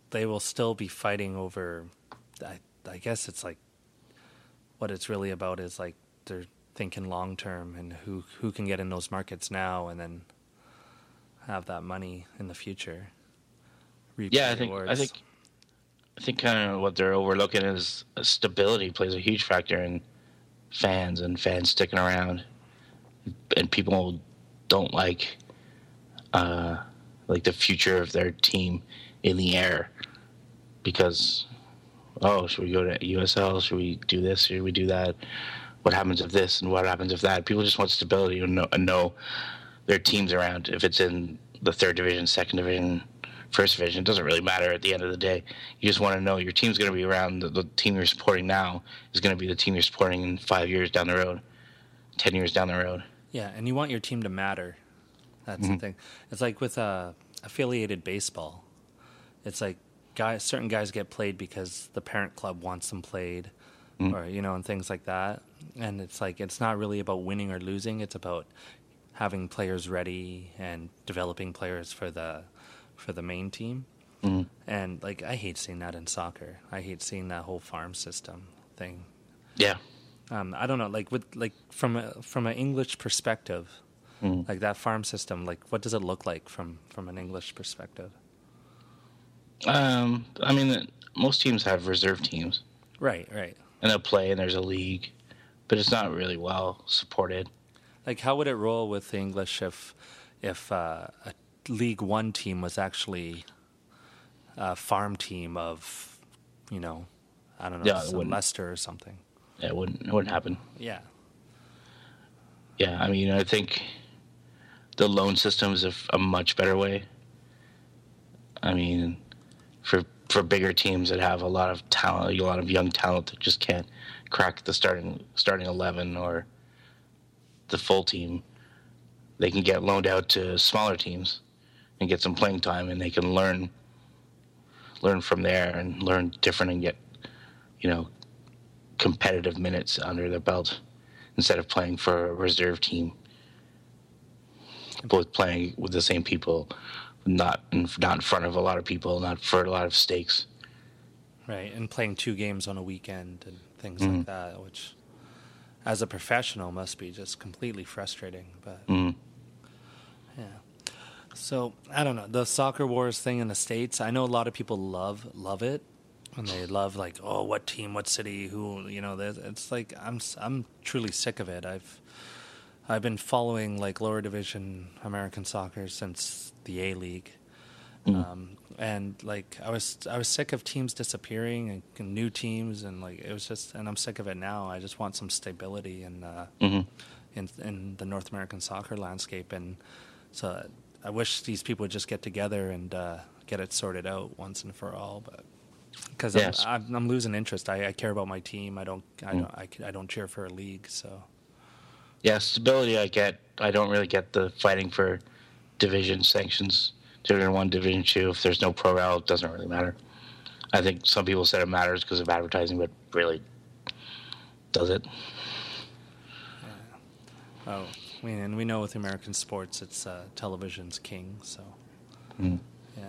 they will still be fighting over I I guess it's like what it's really about is like they're thinking long term and who who can get in those markets now and then have that money in the future. Yeah, I think I think I think kind of what they're overlooking is uh, stability plays a huge factor in fans and fans sticking around, and people don't like uh, like the future of their team in the air because oh should we go to USL should we do this? Should we do that? What happens if this and what happens if that? People just want stability and know, and know their teams around. If it's in the third division second division first division it doesn't really matter at the end of the day. You just want to know your team's going to be around. The, the team you're supporting now is going to be the team you're supporting in five years down the road ten years down the road. Yeah, and you want your team to matter. That's the Mhm. thing. It's like with uh, affiliated baseball. It's like guys, certain guys get played because the parent club wants them played, Mhm. or you know, and things like that. And it's like it's not really about winning or losing. It's about having players ready and developing players for the for the main team. Mhm. And like I hate seeing that in soccer. I hate seeing that whole farm system thing. yeah Um, I don't know, like with like from a from an English perspective, Mhm. like that farm system. Like, what does it look like from from an English perspective? um, i mean most teams have reserve teams Right, right. and they'll play and there's a league but it's not really well supported Like, how would it roll with the English if if uh, a League One team was actually a farm team of, you know, I don't know, Yeah, it some wouldn't. Leicester or something? yeah, it wouldn't it wouldn't happen Yeah, Yeah, I mean, I think the loan system is a, a much better way. I mean, for for bigger teams that have a lot of talent, a lot of young talent that just can't crack the starting starting eleven or the full team, they can get loaned out to smaller teams and get some playing time, and they can learn learn from there and learn different and get you know competitive minutes under their belt instead of playing for a reserve team. Both playing with the same people, not in, not in front of a lot of people, not for a lot of stakes. Right, and playing two games on a weekend and things Mhm. like that, which, as a professional, must be just completely frustrating. But Mm. yeah, so I don't know the soccer wars thing in the states. I know a lot of people love love it, and they love like, oh, what team, what city, who, you know. It's like I'm I'm truly sick of it. I've I've been following like lower division American soccer since the A League. Um, and like I was, I was sick of teams disappearing and, new teams, and like it was just, and I'm sick of it now. I just want some stability in, uh, Mhm. in in the North American soccer landscape, and so I wish these people would just get together and uh, get it sorted out once and for all. But because Yes. I'm, I'm, I'm losing interest, I, I care about my team. I don't, I Mm. don't, I, I don't cheer for a league. So Yeah, stability. I get. I don't really get the fighting for division sanctions. Division one, division two. If there's no pro rel, it doesn't really matter. I think some people said it matters because of advertising, but really, does it? Oh, we, and we know with American sports, it's uh, television's king. So, Mm. yeah.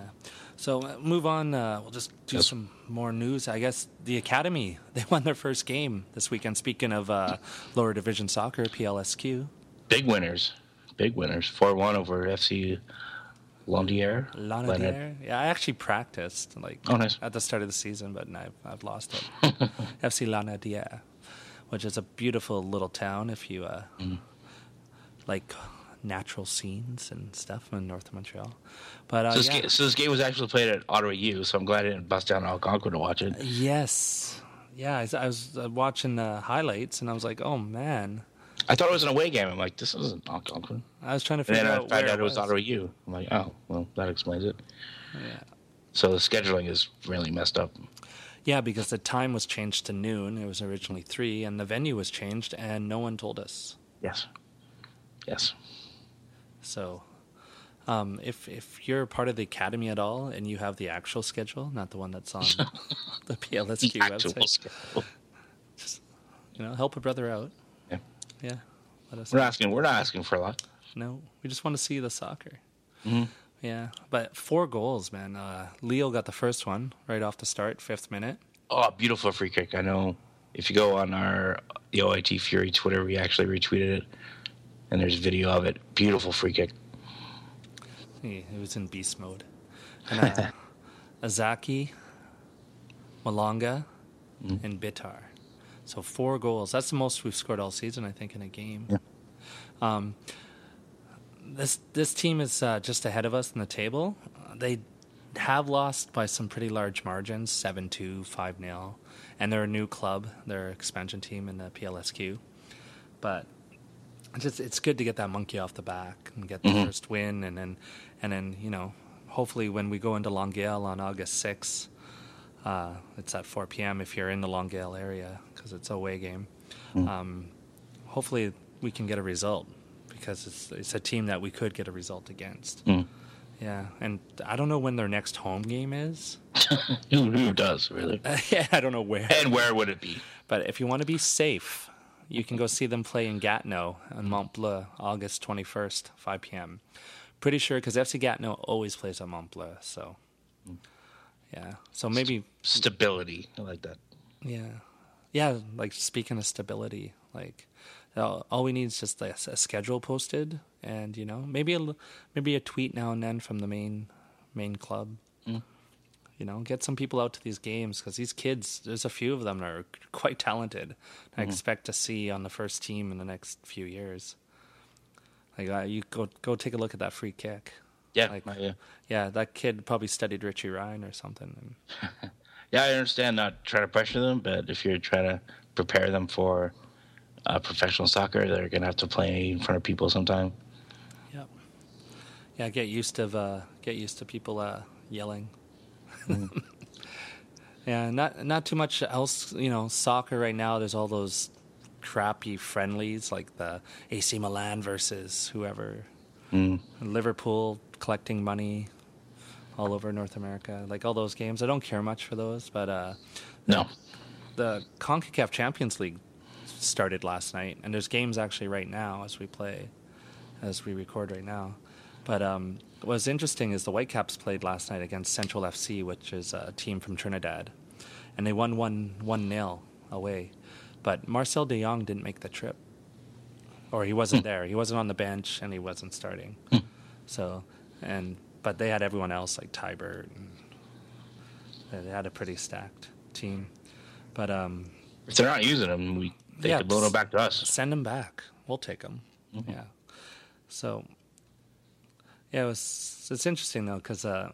So uh, move on. Uh, we'll just do Yes. some more news. I guess the academy they won their first game this weekend. Speaking of uh, lower division soccer, PLSQ. Big winners. Big winners. Four one over FC Landier. Lanadier. Yeah, I actually practiced like Oh, nice. at the start of the season, but I've, I've lost it. FC Lanadier, which is a beautiful little town if you uh, Mm. like natural scenes and stuff in North of Montreal. But uh, so, this yeah. game, so this game was actually played at Ottawa U, so I'm glad I didn't bust down to Algonquin to watch it. Yes. Yeah, I, was- I was uh, watching the highlights and I was like, oh man. I thought it was an away game. I'm like, this isn't Algonquin. I was trying to And figure then I out found where out it was, was. Ottawa U. I'm like, oh, well, that explains it. Yeah. So the scheduling is really messed up. Yeah, because the time was changed to noon. It was originally three, and the venue was changed, and no one told us. Yes. Yes. So, um, if if you're part of the academy at all, and you have the actual schedule, not the one that's on the PLSQ The website, schedule. just you know, help a brother out. Yeah. Yeah. Let us We're not asking. We're not asking for a lot. No, we just want to see the soccer. Mhm. Yeah, but four goals, man. Uh, Leo got the first one right off the start, fifth minute. Oh, beautiful free kick. I know. If you go on our the OIT Fury Twitter, we actually retweeted it, and there's video of it. Beautiful free kick. He, he was in beast mode. And uh, Azaki, Malanga, Mm-hmm. and Bitar. So four goals. That's the most we've scored all season, I think, in a game. Yeah. Um, this this team is uh, just ahead of us in the table. Uh, they have lost by some pretty large margins 7 2, 5 0. And they're a new club, they're an expansion team in the PLSQ. But it's just it's good to get that monkey off the back and get the Mhm. first win and then and then you know hopefully when we go into Longueuil on August 6th uh, it's at 4 p.m. if you're in the Longueuil area because it's a away game Mm. um, hopefully we can get a result because it's it's a team that we could get a result against Mm. yeah and I don't know when their next home game is who does really? yeah I don't know where And where would it be? but if you want to be safe, you can go see them play in Gatineau on Mont Bleu, August 21st, 5 p.m. Pretty sure because FC Gatineau always plays on Mont Bleu. So, yeah. So maybe, Stability. I like that. yeah. Yeah, like speaking of stability, like all we need is just a, a schedule posted and, you know, maybe a, maybe a tweet now and then from the main main club. Mm. You know, get some people out to these games because these kids, there's a few of them that are quite talented. I Mhm. expect to see on the first team in the next few years. Like uh, you go go take a look at that free kick. Yeah, like, yeah. yeah, that kid probably studied Richie Ryan or something. Yeah, I understand not trying to pressure them, but if you're trying to prepare them for uh, professional soccer, they're gonna have to play in front of people sometime. Yep. Yeah, get used to uh, get used to people uh, yelling. Yeah, not not too much else. You know, soccer right now. There's all those crappy friendlies like the AC Milan versus whoever, Mm. Liverpool collecting money all over North America. Like all those games. I don't care much for those, but uh, No. the CONCACAF Champions League started last night, and there's games actually right now as we play, as we record right now. But um, what's interesting is the Whitecaps played last night against Central FC, which is a team from Trinidad, and they won one one nil away. But Marcel De Jong didn't make the trip, or he wasn't hmm. there. He wasn't on the bench, and he wasn't starting. Hmm. So, and but they had everyone else like Teibert. And they had a pretty stacked team. But um, If they're not using them, we they Yeah, could loan them back to us. Send them back. We'll take them. Mm-hmm. Yeah. So, yeah, it was. It's interesting though because uh,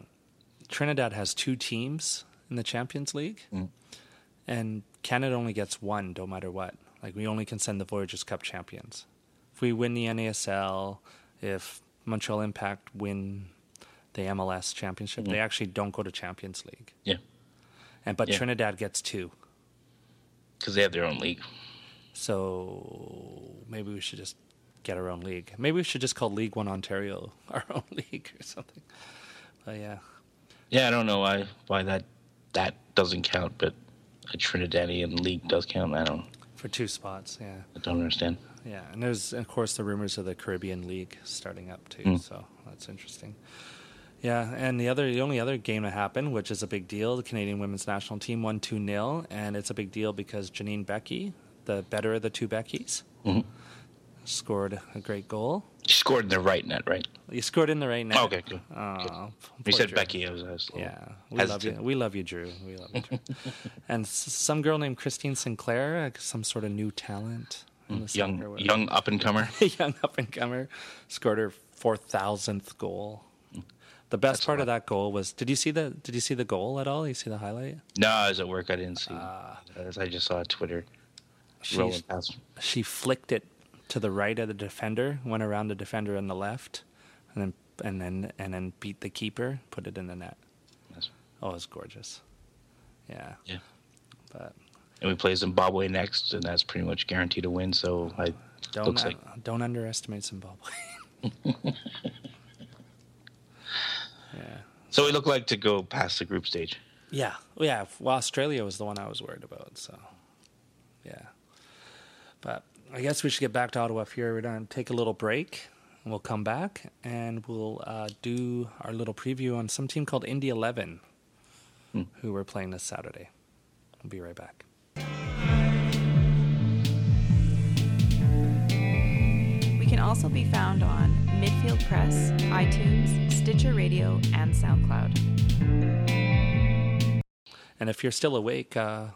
Trinidad has two teams in the Champions League, and Canada only gets one, no matter what. Like we only can send the Voyagers Cup champions. If we win the NASL, if Montreal Impact win the MLS championship, they actually don't go to Champions League. Yeah. And but Yeah. Trinidad gets two. Because they have their own league. So maybe we should just get our own league. Maybe we should just call League One Ontario our own league or something. But yeah, Yeah, I don't know why why that that doesn't count, but a Trinidadian league does count. I don't for two spots. Yeah, I don't understand. yeah. And there's of course the rumors of the Caribbean League starting up too. Mm. So that's interesting. Yeah, and the other, the only other game that happened, which is a big deal, the Canadian women's national team won two 0 and it's a big deal because Janine Beckie, the better of the two Beckies, Mhm. Scored a great goal. She scored in the right net, right? You scored in the right net. Okay, good. Oh, You said Drew. Beckie. I was, I was Yeah, we love you. We love you, Drew. We love you, Drew. and some girl named Christine Sinclair, uh, some sort of new talent in the Mm, young soccer young up and comer. young up and comer, scored her four thousandth goal. The best part of that goal was did you see the did you see the goal at all? You see the highlight? No, I was at work. I didn't see. As I just saw Twitter She she flicked it to the right of the defender, went around the defender on the left, and then and then and then beat the keeper, put it in the net. Oh, it was gorgeous. Yeah. Yeah. But And we play Zimbabwe next, and that's pretty much guaranteed to win. So I don't looks like don't underestimate Zimbabwe. yeah. so we look like to go past the group stage. Yeah, yeah. Well, Australia was the one I was worried about. So, yeah. But I guess we should get back to Ottawa Fury. We're going to take a little break, and we'll come back and we'll uh, do our little preview on some team called Indy Eleven, who we're playing this Saturday. We'll be right back. We can also be found on Midfield Press, iTunes, Stitcher Radio, and SoundCloud. And if you're still awake, uh,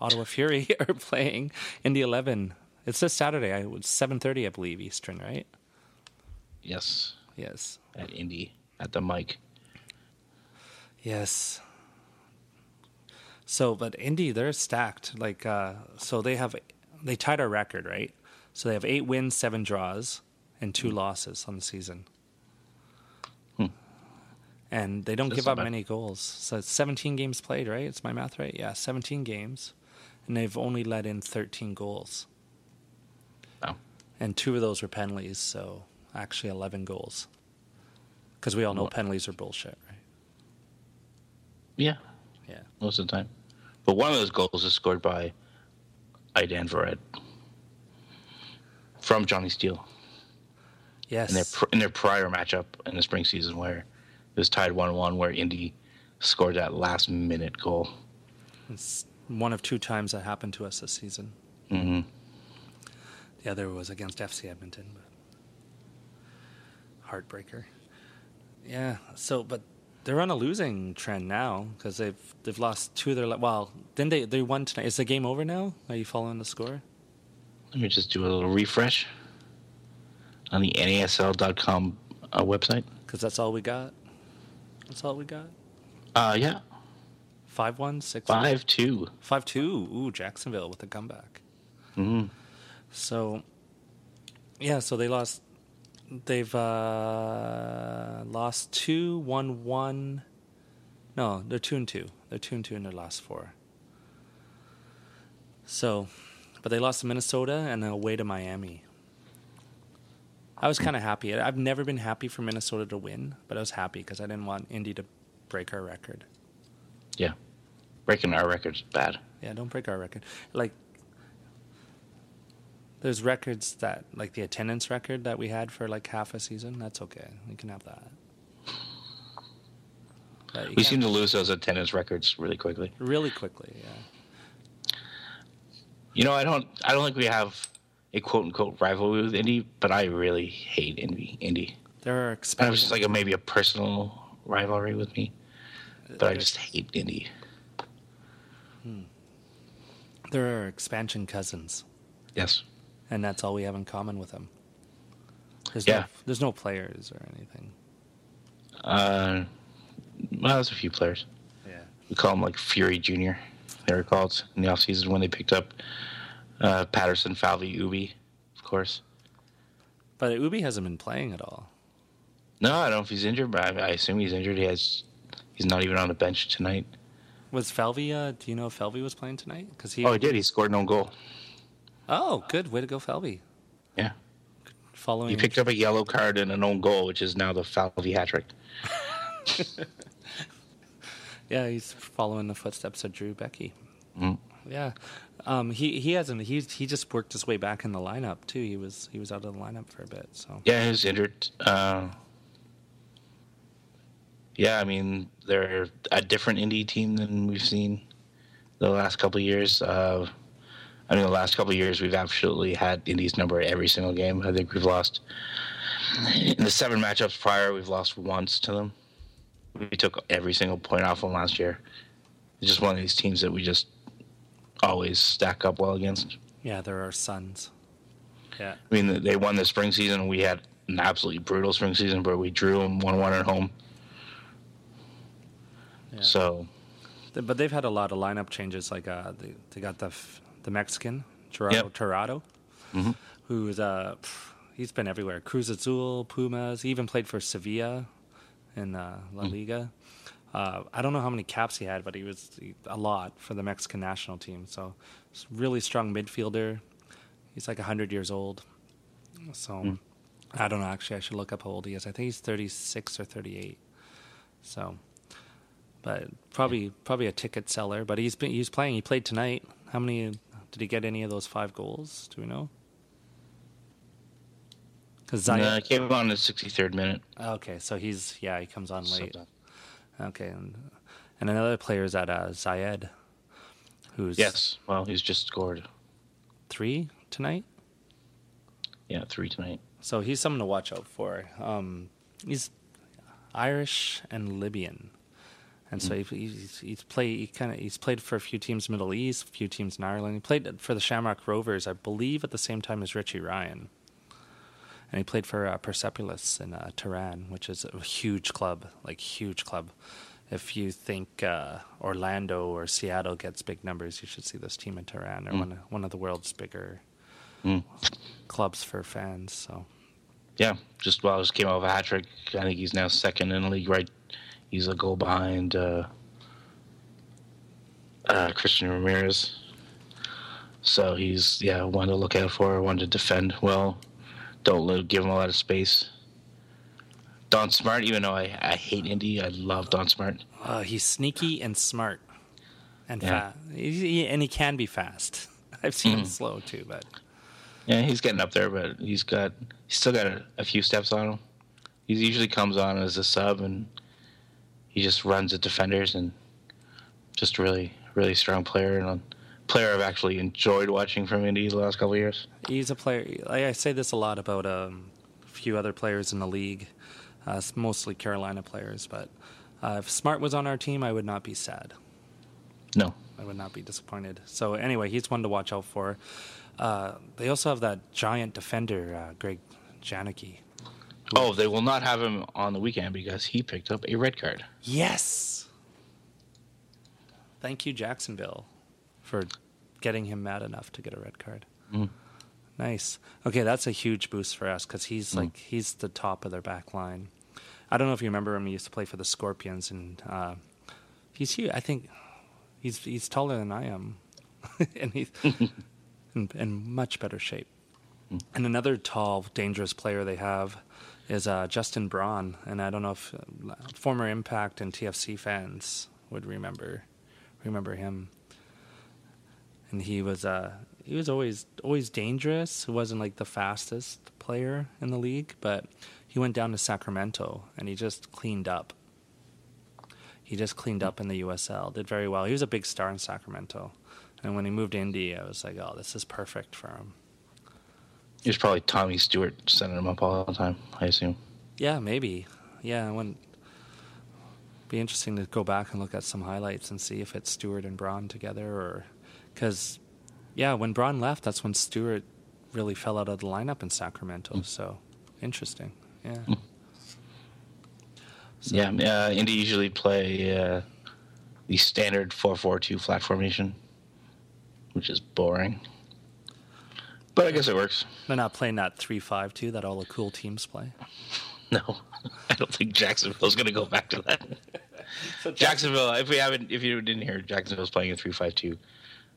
Ottawa Fury are playing Indy Eleven. It's this Saturday. I it's seven thirty, I believe, Eastern, right? Yes. Yes. At Indy at the mic. Yes. So, but Indy, they're stacked. Like, uh, so they have, they tied our record, right? So they have eight wins, seven draws, and two losses on the season. And they don't That's give up bad. many goals. So it's 17 games played, right? It's my math right? Yeah, 17 games. And they've only let in 13 goals. And two of those were penalties, so actually 11 goals. Because we all know Well- penalties are bullshit, right? Yeah. Yeah. Most of the time. But one of those goals is scored by Idan Varad from Johnny Steele. Yes. In their in their prior matchup in the spring season, where it was tied one-one, where Indy scored that last-minute goal. It's one of two times that happened to us this season. hmm The other was against FC Edmonton, but heartbreaker. Yeah. So, but they're on a losing trend now because they've they've lost two of their well. Then they they won tonight. Is the game over now? Are you following the score? Let me just do a little refresh on the NASL.com uh, website. Because that's all we got. That's all we got. Uh, yeah, Five one six five two. five two. Five two. Ooh, Jacksonville with a comeback. Mm-hmm. So, yeah, so they lost they've uh, lost two, one, one. No, they're two and two. They're two and two in their last four. So, but they lost to Minnesota and then away to Miami. I was kind of happy. I've never been happy for Minnesota to win, but I was happy because I didn't want Indy to break our record. Yeah, breaking our record's bad. Yeah, don't break our record. Like, there's records that, like the attendance record that we had for like half a season. That's okay. We can have that. We seem to lose those attendance records really quickly. really quickly. Yeah. You know, I don't. I don't think we have a quote unquote rivalry with Indy, but I really hate Indy. Indy. There are And it was just like a, maybe a personal rivalry with me, but I just hate Indy. Hmm. there are expansion cousins, Yes. And that's all we have in common with them. There's Yeah. no, there's no players or anything. Uh, well, there's a few players. Yeah. We call them like Fury Junior. They were called in the offseason when they picked up uh, Paterson, Falvey, Ubi, of course. But Ubi hasn't been playing at all. No, I don't know if he's injured, but I, I assume he's injured. He has. He's not even on the bench tonight. Was Falvey? Uh, do you know if Falvey was playing tonight? Because he. Oh, he did. He scored no goal. Oh, good way to go, Falvey. Yeah. Following. He picked up a yellow card and an own goal, which is now the Falvey hat trick. Yeah, he's following the footsteps of Drew Beckie. Mm. Yeah, um, he he hasn't. He he just worked his way back in the lineup too. He was he was out of the lineup for a bit. So Yeah, he was injured. Uh, yeah, I mean they're a different Indy team than we've seen the last couple of years. Uh, I mean, the last couple of years we've absolutely had Indy's number every single game. I think we've lost in the seven matchups prior. We've lost once to them. We took every single point off them last year. It's just one of these teams that we just always stack up well against. yeah, there are sons. Yeah, I mean, they won the spring season. We had an absolutely brutal spring season, but we drew them one-one at home. yeah. So but they've had a lot of lineup changes. Like uh, they they got the f- the Mexican Gerardo Yep. Torrado, Mhm. who's uh pff, he's been everywhere. Cruz Azul, Pumas. He even played for Sevilla in uh, La Liga. Uh, I don't know how many caps he had, but he was he, a lot for the Mexican national team. So, really strong midfielder. He's like hundred years old. So, I don't know. Actually, I should look up how old he is. I think he's thirty six or thirty eight. So, but probably probably a ticket seller. But he's been he's playing. He played tonight. How many did he get? Any of those five goals? Do we know? Because no, Zayed. came on in the 63rd minute. Okay, so he's yeah he comes on late. Okay, and and another player is at uh, Zayed, who's Yes. Well, he's just scored. three tonight. Yeah, three tonight. So he's someone to watch out for. Um, he's Irish and Libyan, and so he, he's he's played he kind of he's played for a few teams in the Middle East, a few teams in Ireland. He played for the Shamrock Rovers, I believe, at the same time as Richie Ryan. And he played for uh, Persepolis in uh, Tehran, which is a huge club, like huge club. If you think uh, Orlando or Seattle gets big numbers, you should see this team in Tehran. They're Mm. one of, one of the world's bigger Mm. clubs for fans. So Yeah, just well, just came off a hat trick. I think he's now second in the league, right? He's a goal behind uh, uh, Christian Ramirez. So he's yeah one to look out for, one to defend well. Don't let, give him a lot of space. Don Smart, even though I, I hate Indy, I love Don Smart. Uh, he's sneaky and smart, and Yeah. fast. He, he- and he can be fast. I've seen him Mhm. slow too, but Yeah, he's getting up there, but he's got he's still got a, a few steps on him. He usually comes on as a sub, and he just runs at defenders, and just a really really strong player and a player I've actually enjoyed watching from Indy the last couple of years. he's a player. I, I say this a lot about um, a few other players in the league, uh, mostly Carolina players. But uh, if Smart was on our team, I would not be sad. No, I would not be disappointed. So anyway, he's one to watch out for. Uh, they also have that giant defender, uh, Greg Janicki. Oh, they will not have him on the weekend because he picked up a red card. Yes. Thank you, Jacksonville, for getting him mad enough to get a red card. Mm. Nice. Okay, that's a huge boost for us because he's like he's the top of their back line. I don't know if you remember him. He used to play for the Scorpions, and uh, he's huge. I think he's he's taller than I am, and he's in, in much better shape. And another tall, dangerous player they have is uh, Justin Braun, and I don't know if uh, former Impact and TFC fans would remember remember him. And he was uh, he was always always dangerous. He wasn't like the fastest player in the league, but he went down to Sacramento and he just cleaned up. He just cleaned up in the USL, did very well. He was a big star in Sacramento. And when he moved to Indy, I was like, oh, this is perfect for him. It was probably Tommy Stewart sending him up all the time, I assume. Yeah, maybe. Yeah, it wouldn't be interesting to go back and look at some highlights and see if it's Stewart and Braun together, or because yeah, when Braun left, that's when Stewart really fell out of the lineup in Sacramento. So interesting. Yeah. So- Yeah, uh, Indy usually play uh, the standard 4-4-2 flat formation, which is boring. But I guess it works. They're not playing that three-five-two that all the cool teams play. No, I don't think Jacksonville's going to go back to that. Jacksonville, if we haven't, if you didn't hear, Jacksonville's playing a three-five-two.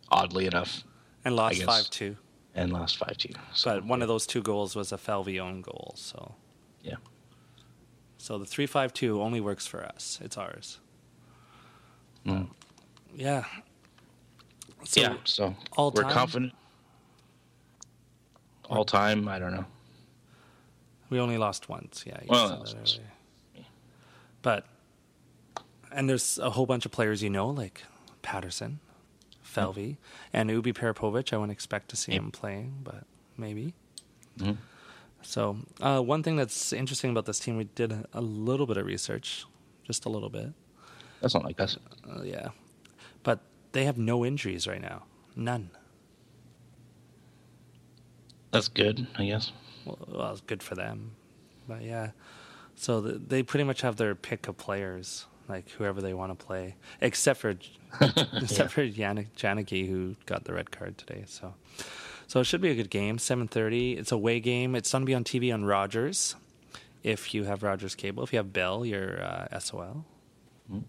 Oddly enough, And lost five-two. and lost five-two. But one of those two goals was a Falvey own goal. So Yeah. So the three-five-two only works for us. It's ours. Mm. Yeah. So yeah, so all we're time? confident. All time, I don't know. We only lost once. Yeah. Well, said that's- that earlier. But and there's a whole bunch of players you know, like Paterson, Falvey, and Ubiparipovic. I wouldn't expect to see him playing, but maybe. Mhm. So uh, one thing that's interesting about this team, we did a, a little bit of research, just a little bit. That's not like us. Uh, yeah, but they have no injuries right now, none. That's good, I guess. Well, well it's good for them, but yeah. So th they pretty much have their pick of players, like whoever they want to play, except for except for Yannick Janicki, who got the red card today. So, so it should be a good game. Seven thirty. It's a away game. It's going to be on TV on Rogers. If you have Rogers cable, if you have Bell, you're uh, SOL, Mhm.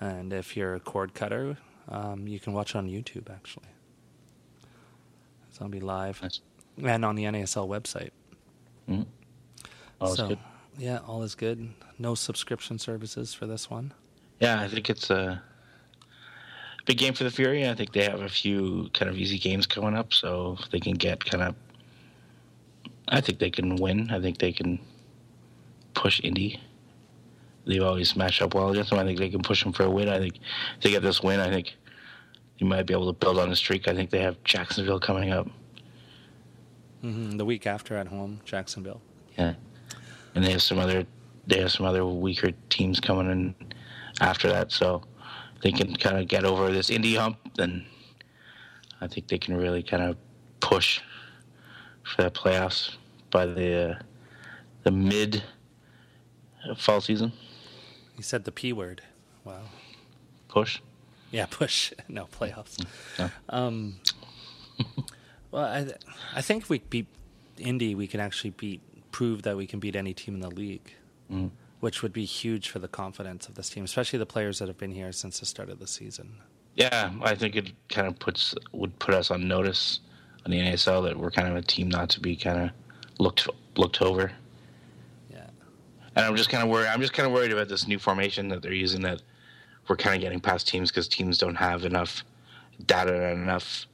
and if you're a cord cutter, um, you can watch it on YouTube. Actually, it's going to be live Nice. And on the NASL website. Mm. Oh, that's so, good. yeah, all is good. No subscription services for this one. Yeah, I think it's a big game for the Fury. I think they have a few kind of easy games coming up, so they can get kind of, I think they can win. I think they can push Indy. They've always matched up well against them. I think they can push them for a win. I think if they get this win, I think you might be able to build on the streak. I think they have Jacksonville coming up. Hmm The week after at home, Jacksonville. Yeah, and they have some other they have some other weaker teams coming in after that, so they can kind of get over this Indy hump. Then I think they can really kind of push for that playoffs by the uh, the mid fall season. You said the P word. Wow. Push. Yeah, push. No playoffs. Yeah. Um, well, I I think if we beat Indy, we can actually beat prove that we can beat any team in the league, Mm. which would be huge for the confidence of this team, especially the players that have been here since the start of the season. Yeah, I think it kind of puts would put us on notice on the NASL that we're kind of a team not to be kind of looked looked over. Yeah. And I'm just kind of worried. I'm just kind of worried about this new formation that they're using. That we're kind of getting past teams because teams don't have enough data and enough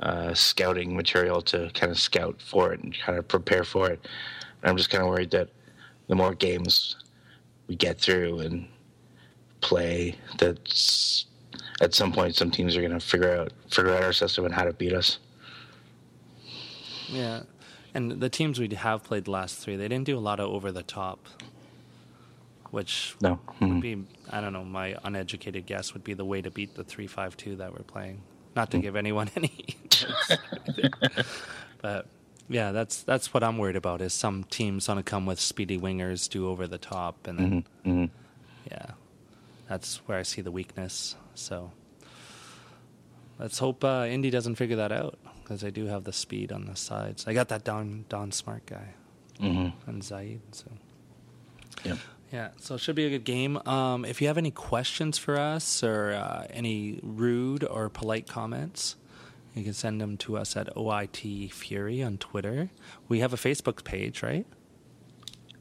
uh, scouting material to kind of scout for it and kind of prepare for it. And I'm just kind of worried that the more games we get through and play, that at some point some teams are going to figure out figure out our system and how to beat us. Yeah, and the teams we have played the last three, they didn't do a lot of over the top, which No. would Mhm. be I don't know. My uneducated guess would be the way to beat the three five two that we're playing. Not to give anyone any, but yeah, that's that's what I'm worried about. Is some teams want to come with speedy wingers, do over the top, and then Mhm. Mhm. yeah, that's where I see the weakness. So let's hope uh, Indy doesn't figure that out. because I do have the speed on the sides. I got that Don Don Smart guy Mhm. and Zayed. So Yep. Yeah, so it should be a good game. Um, if you have any questions for us or uh, any rude or polite comments, you can send them to us at OIT Fury on Twitter. We have a Facebook page, right?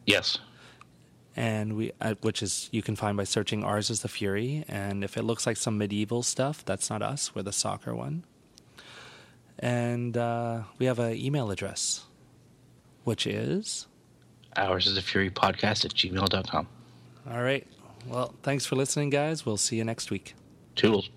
Yes. and we uh, which is you can find by searching ours is the fury and if it looks like some medieval stuff that's not us we're the soccer one and uh, we have an email address which is hours is the fury podcast at gmail.com. All right. Well, thanks for listening, guys. We'll see you next week. Toodles.